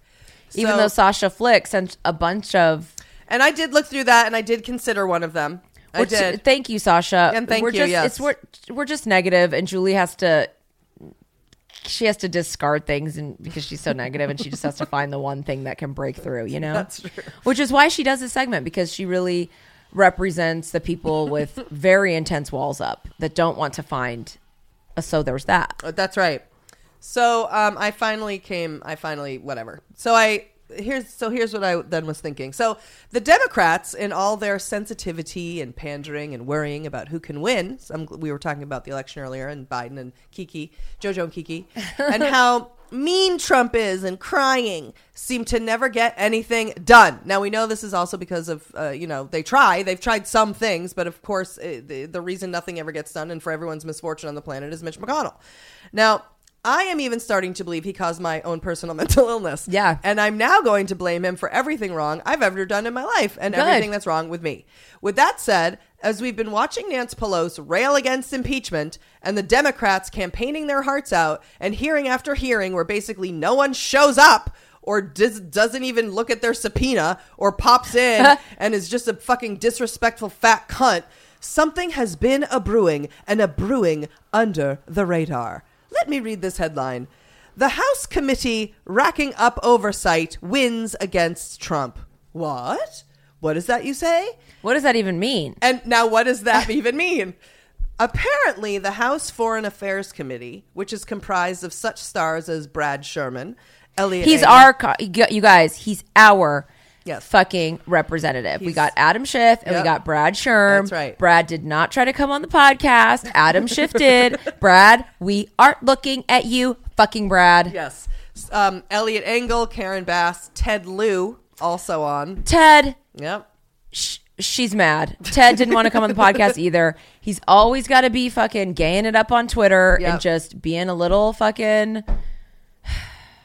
Even So- though Sasha Flick sent a bunch of. And I did look through that and I did consider one of them. I did. Thank you, Sasha. And thank we're you, Just, yes. It's we're, we're just negative, and Julie has to. She has to discard things, and because she's so negative, and she just has to find the one thing that can break through. You know, That's true. Which is why she does this segment because she really represents the people with very intense walls up that don't want to find so there's that. Uh, That's right. So um, I finally came. I finally whatever. So I here's so here's what I then was thinking. So the Democrats, in all their sensitivity and pandering and worrying about who can win, some, we were talking about the election earlier and Biden and Kiki, JoJo and Kiki, and how mean Trump is and crying, seem to never get anything done. Now we know this is also because of uh, you know they try, they've tried some things, but of course uh, the, the reason nothing ever gets done, and for everyone's misfortune on the planet, is Mitch McConnell. Now. I am even starting to believe he caused my own personal mental illness. Yeah. And I'm now going to blame him for everything wrong I've ever done in my life and Good. everything that's wrong with me. With that said, as we've been watching Nance Pelosi rail against impeachment and the Democrats campaigning their hearts out and hearing after hearing where basically no one shows up or does, doesn't even look at their subpoena or pops in and is just a fucking disrespectful fat cunt, something has been a brewing and a brewing under the radar. Let me read this headline. The House committee racking up oversight wins against Trump. What? What is that you say? What does that even mean? And now, what does that even mean? Apparently, the House Foreign Affairs Committee, which is comprised of such stars as Brad Sherman, Eliot. He's our, you guys, he's our Yes. fucking representative. we got Adam Schiff and Yep. we got Brad Sherm. That's right. Brad did not try to come on the podcast. Adam Schiff did. Brad, we aren't looking at you, fucking Brad. Yes. Um, Eliot Engel, Karen Bass, Ted Lieu, also on. Ted, Yep. sh- she's mad. Ted didn't want to come on the podcast either. He's always got to be fucking gaying it up on Twitter Yep. and just being a little fucking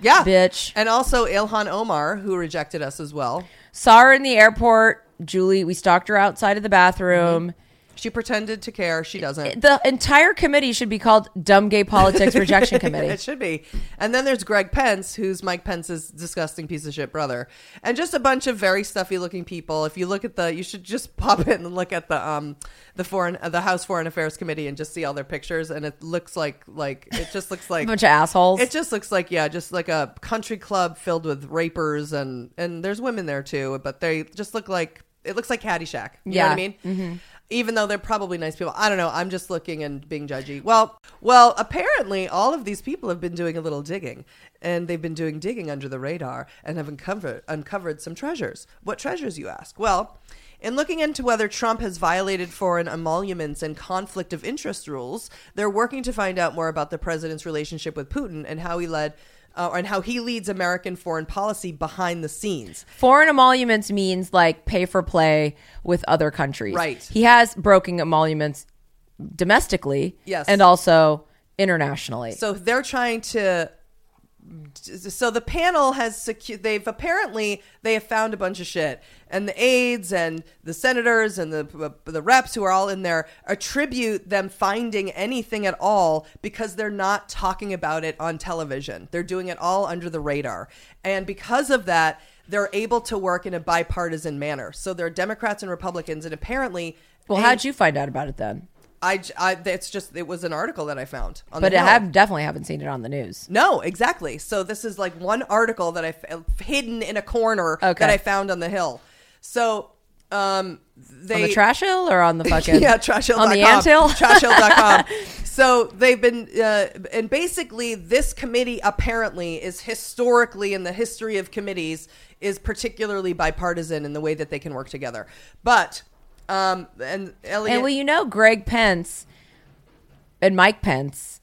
Yeah. bitch. And also Ilhan Omar, who rejected us as well. Saw her in the airport. Julie, we stalked her outside of the bathroom. Mm-hmm. She pretended to care. She doesn't. The entire committee should be called Dumb Gay Politics Rejection Committee. it should be. And then there's Greg Pence, who's Mike Pence's disgusting piece of shit brother, and just a bunch of very stuffy looking people. If you look at the, you should just pop in and look at the um the foreign uh, the House Foreign Affairs Committee and just see all their pictures, and it looks like like it just looks like A bunch of assholes. It just looks like yeah, just like a country club filled with rapers and and there's women there too, but they just look like it looks like Caddyshack. You know what I mean? Mm-hmm. Even though they're probably nice people, I don't know. I'm just looking and being judgy. Well, well, apparently all of these people have been doing a little digging, and they've been doing digging under the radar and have uncovered uncovered some treasures. What treasures, you ask? Well. In looking into whether Trump has violated foreign emoluments and conflict of interest rules, they're working to find out more about the president's relationship with Putin and how he led uh, and how he leads American foreign policy behind the scenes. Foreign emoluments means like pay for play with other countries. Right. He has broken emoluments domestically. Yes. And also internationally. So they're trying to so the panel has secu- they've apparently they have found a bunch of shit. And the aides and the senators and the the reps who are all in there attribute them finding anything at all because they're not talking about it on television. They're doing it all under the radar. And because of that they're able to work in a bipartisan manner. So there are democrats and republicans and apparently Well, how'd you find out about it then? I, I it's just it was an article that I found on But I have definitely haven't seen it on the news. No, exactly. So this is like one article that I f- hidden in a corner Okay. that I found on the hill. So um they on the trash hill or on the fucking yeah, trashhill.com. on the anthill. Trashhill.com. so they've been, uh, and basically, this committee apparently is historically in the history of committees is particularly bipartisan in the way that they can work together. But, um, and Eliot, And well, you know, Greg Pence and Mike Pence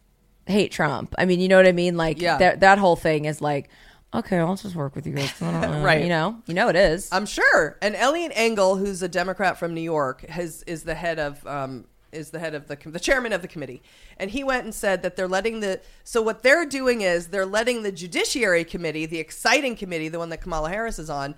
hate Trump. I mean, you know what I mean? Like Yeah. that that whole thing is like, okay, I'll just work with you guys. Right. You know, you know it is. I'm sure. And Eliot Engel, who's a Democrat from New York, has is the head of um, is the head of the com- the chairman of the committee, and he went and said that they're letting the so what they're doing is they're letting the Judiciary Committee, the exciting committee, the one that Kamala Harris is on,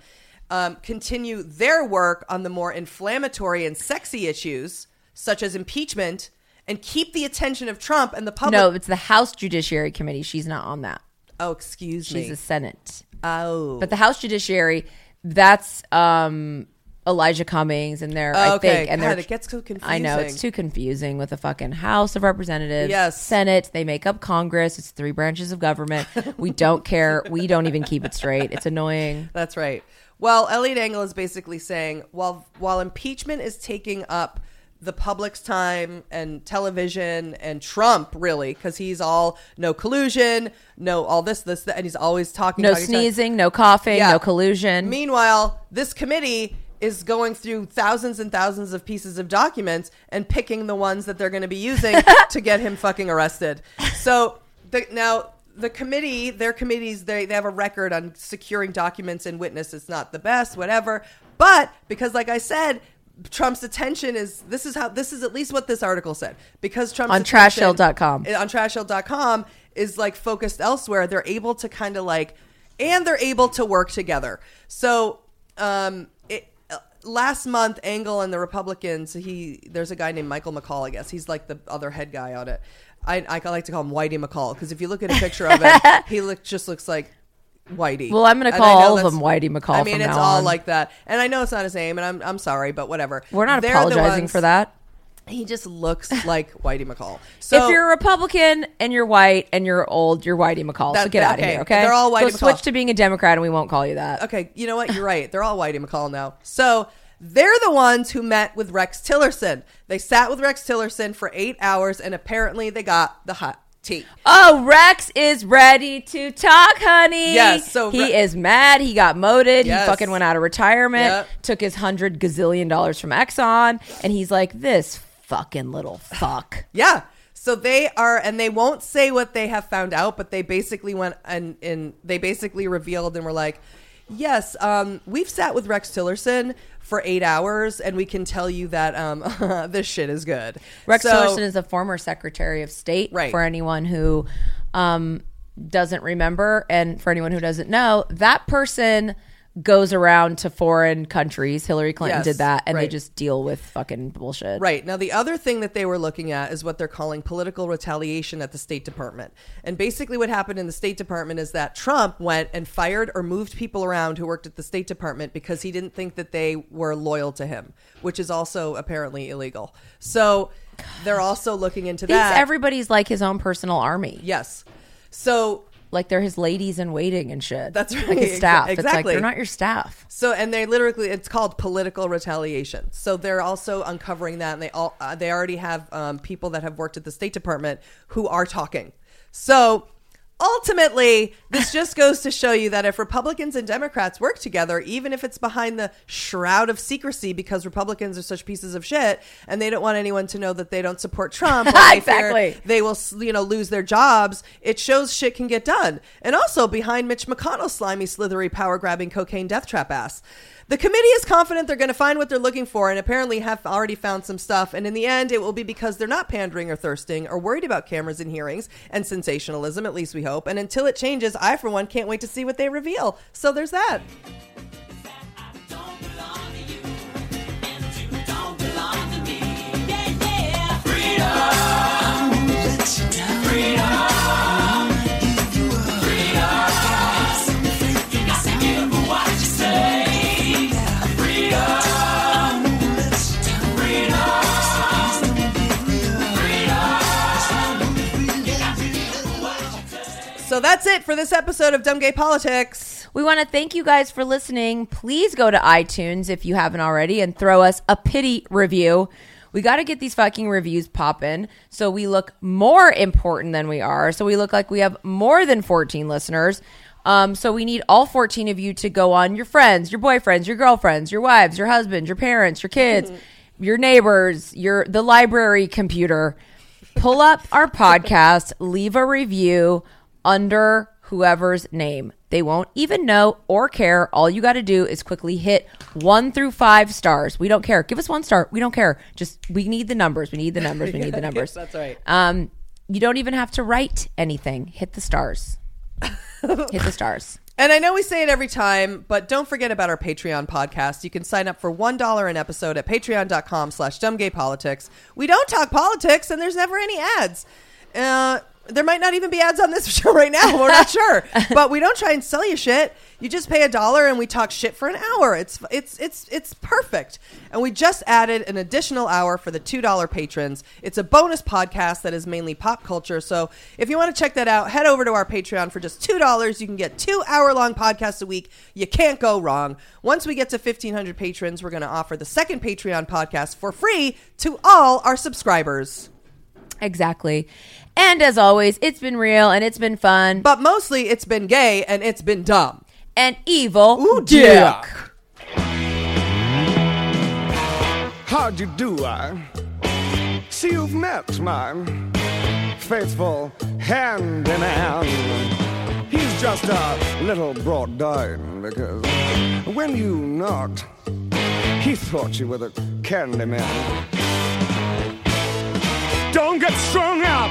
um, continue their work on the more inflammatory and sexy issues such as impeachment, and keep the attention of Trump and the public. no, it's the House Judiciary Committee. She's not on that. oh, excuse She's me. She's the Senate. oh, But the House Judiciary, that's um Elijah Cummings and they're I Oh, Okay. think and God, they're it gets so confusing. I know it's too confusing with the fucking House of Representatives, Yes. Senate. They make up Congress. It's three branches of government. we don't care. We don't even keep it straight. It's annoying. That's right. Well, Eliot Engel is basically saying while while impeachment is taking up the public's time and television and Trump really because he's all no collusion, no all this this that, and he's always talking No talking, talking. sneezing, no coughing, Yeah. no collusion. Meanwhile, this committee is going through thousands and thousands of pieces of documents and picking the ones that they're going to be using to get him fucking arrested. So the, now the committee, their committees, they, they have a record on securing documents and witness. It's not the best, whatever. But because, like I said, Trump's attention is this is how this is at least what this article said because Trump's On trashhill.com. on trashhill.com is like focused elsewhere. They're able to kind of like, and they're able to work together. So, um, it, uh, last month, Engel and the Republicans, he there's a guy named Michael McCaul. I guess he's like the other head guy on it. I, I like to call him Whitey McCall because if you look at a picture of it, he look just looks like Whitey. Well, I'm gonna call all of them Whitey McCall I mean, it's all on. like that, and I know it's not his name, and I'm I'm sorry, but whatever. We're not They're the apologizing ones- for that. He just looks like Whitey McCall. So if you're a Republican and you're white and you're old, you're Whitey McCall. so get that- out of here, okay? They're all Whitey so switch to being a Democrat and we won't call you that. Okay, you know what? You're right. They're all Whitey McCall now. So they're the ones who met with Rex Tillerson. They sat with Rex Tillerson for eight hours, and apparently they got the hot tea. Oh, Rex is ready to talk, honey. Yes, so he Re- is mad. He got moted. Yes. He fucking went out of retirement. Yep. Took his hundred gazillion dollars from Exxon, and he's like, "This fucking little fuck." Yeah. So they are, and they won't say what they have found out, but they basically went and, and they basically revealed and were like, yes, um, we've sat with Rex Tillerson for eight hours, and we can tell you that um, this shit is good. Rex So- Tillerson is a former Secretary of State. Right. For anyone who um, doesn't remember, and for anyone who doesn't know, that person goes around to foreign countries. Hillary Clinton Yes, did that, and they just deal with fucking bullshit. Right. Now, the other thing that they were looking at is what they're calling political retaliation at the State Department. And basically, what happened in the State Department is that Trump went and fired or moved people around who worked at the State Department because he didn't think that they were loyal to him, which is also apparently illegal. So they're also looking into Thinks that. everybody's like his own personal army. yes. So Like they're his ladies in waiting and shit. That's right. Like his staff. It's like Exactly. they're not your staff. So and they literally it's called political retaliation. So they're also uncovering that, and they all uh, they already have um, people that have worked at the State Department who are talking. So ultimately, this just goes to show you that if Republicans and Democrats work together, even if it's behind the shroud of secrecy, because Republicans are such pieces of shit, and they don't want anyone to know that they don't support Trump, or they Exactly. they will you know lose their jobs it shows shit can get done and also behind mitch mcconnell's slimy slithery power grabbing cocaine death trap ass the committee is confident they're going to find what they're looking for and apparently have already found some stuff and in the end it will be because they're not pandering or thirsting or worried about cameras and hearings and sensationalism at least we hope. And until it changes, I, for one, can't wait to see what they reveal. So there's that. So that's it for this episode of Dumb Gay Politics. We want to thank you guys for listening. Please go to iTunes if you haven't already and throw us a pity review. We got to get these fucking reviews popping so we look more important than we are. So we look like we have more than 14 listeners. Um, so we need all 14 of you to go on your friends, your boyfriends, your girlfriends, your wives, your husbands, your parents, your kids, your neighbors, your the library computer. Pull up our podcast, leave a review under whoever's name. They won't even know or care. All you got to do is quickly hit one through five stars. We don't care. Give us one star. We don't care. Just we need the numbers. We need the numbers. We need the numbers. That's right. Um, you don't even have to write anything. Hit the stars. hit the stars. And I know we say it every time, but don't forget about our Patreon podcast. You can sign up for $1 an episode at patreon.com slash dumbgaypolitics. We don't talk politics, and there's never any ads. Uh, there might not even be ads on this show right now. We're not sure, but we don't try and sell you shit. You just pay a dollar and we talk shit for an hour. It's it's it's it's perfect. And we just added an additional hour for the two dollar patrons. It's a bonus podcast that is mainly pop culture. So if you want to check that out, head over to our Patreon for just two dollars. You can get two hour long podcasts a week. You can't go wrong. Once we get to fifteen hundred patrons, we're going to offer the second Patreon podcast for free to all our subscribers. Exactly. And as always, it's been real and it's been fun But mostly, it's been gay and it's been dumb. and Evel. Ooh, dick. How'd you do, I? See, you've met my faithful handyman. He's just a little brought down because when you knocked, he thought you were the candy man. Don't get strung up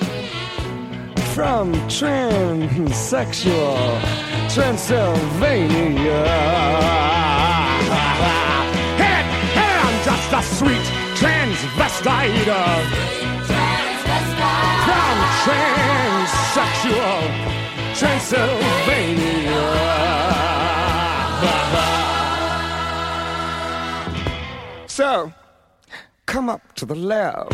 from transsexual Transylvania. Hey, hey, I'm just a sweet transvestite from transsexual Transylvania. So, come up to the lab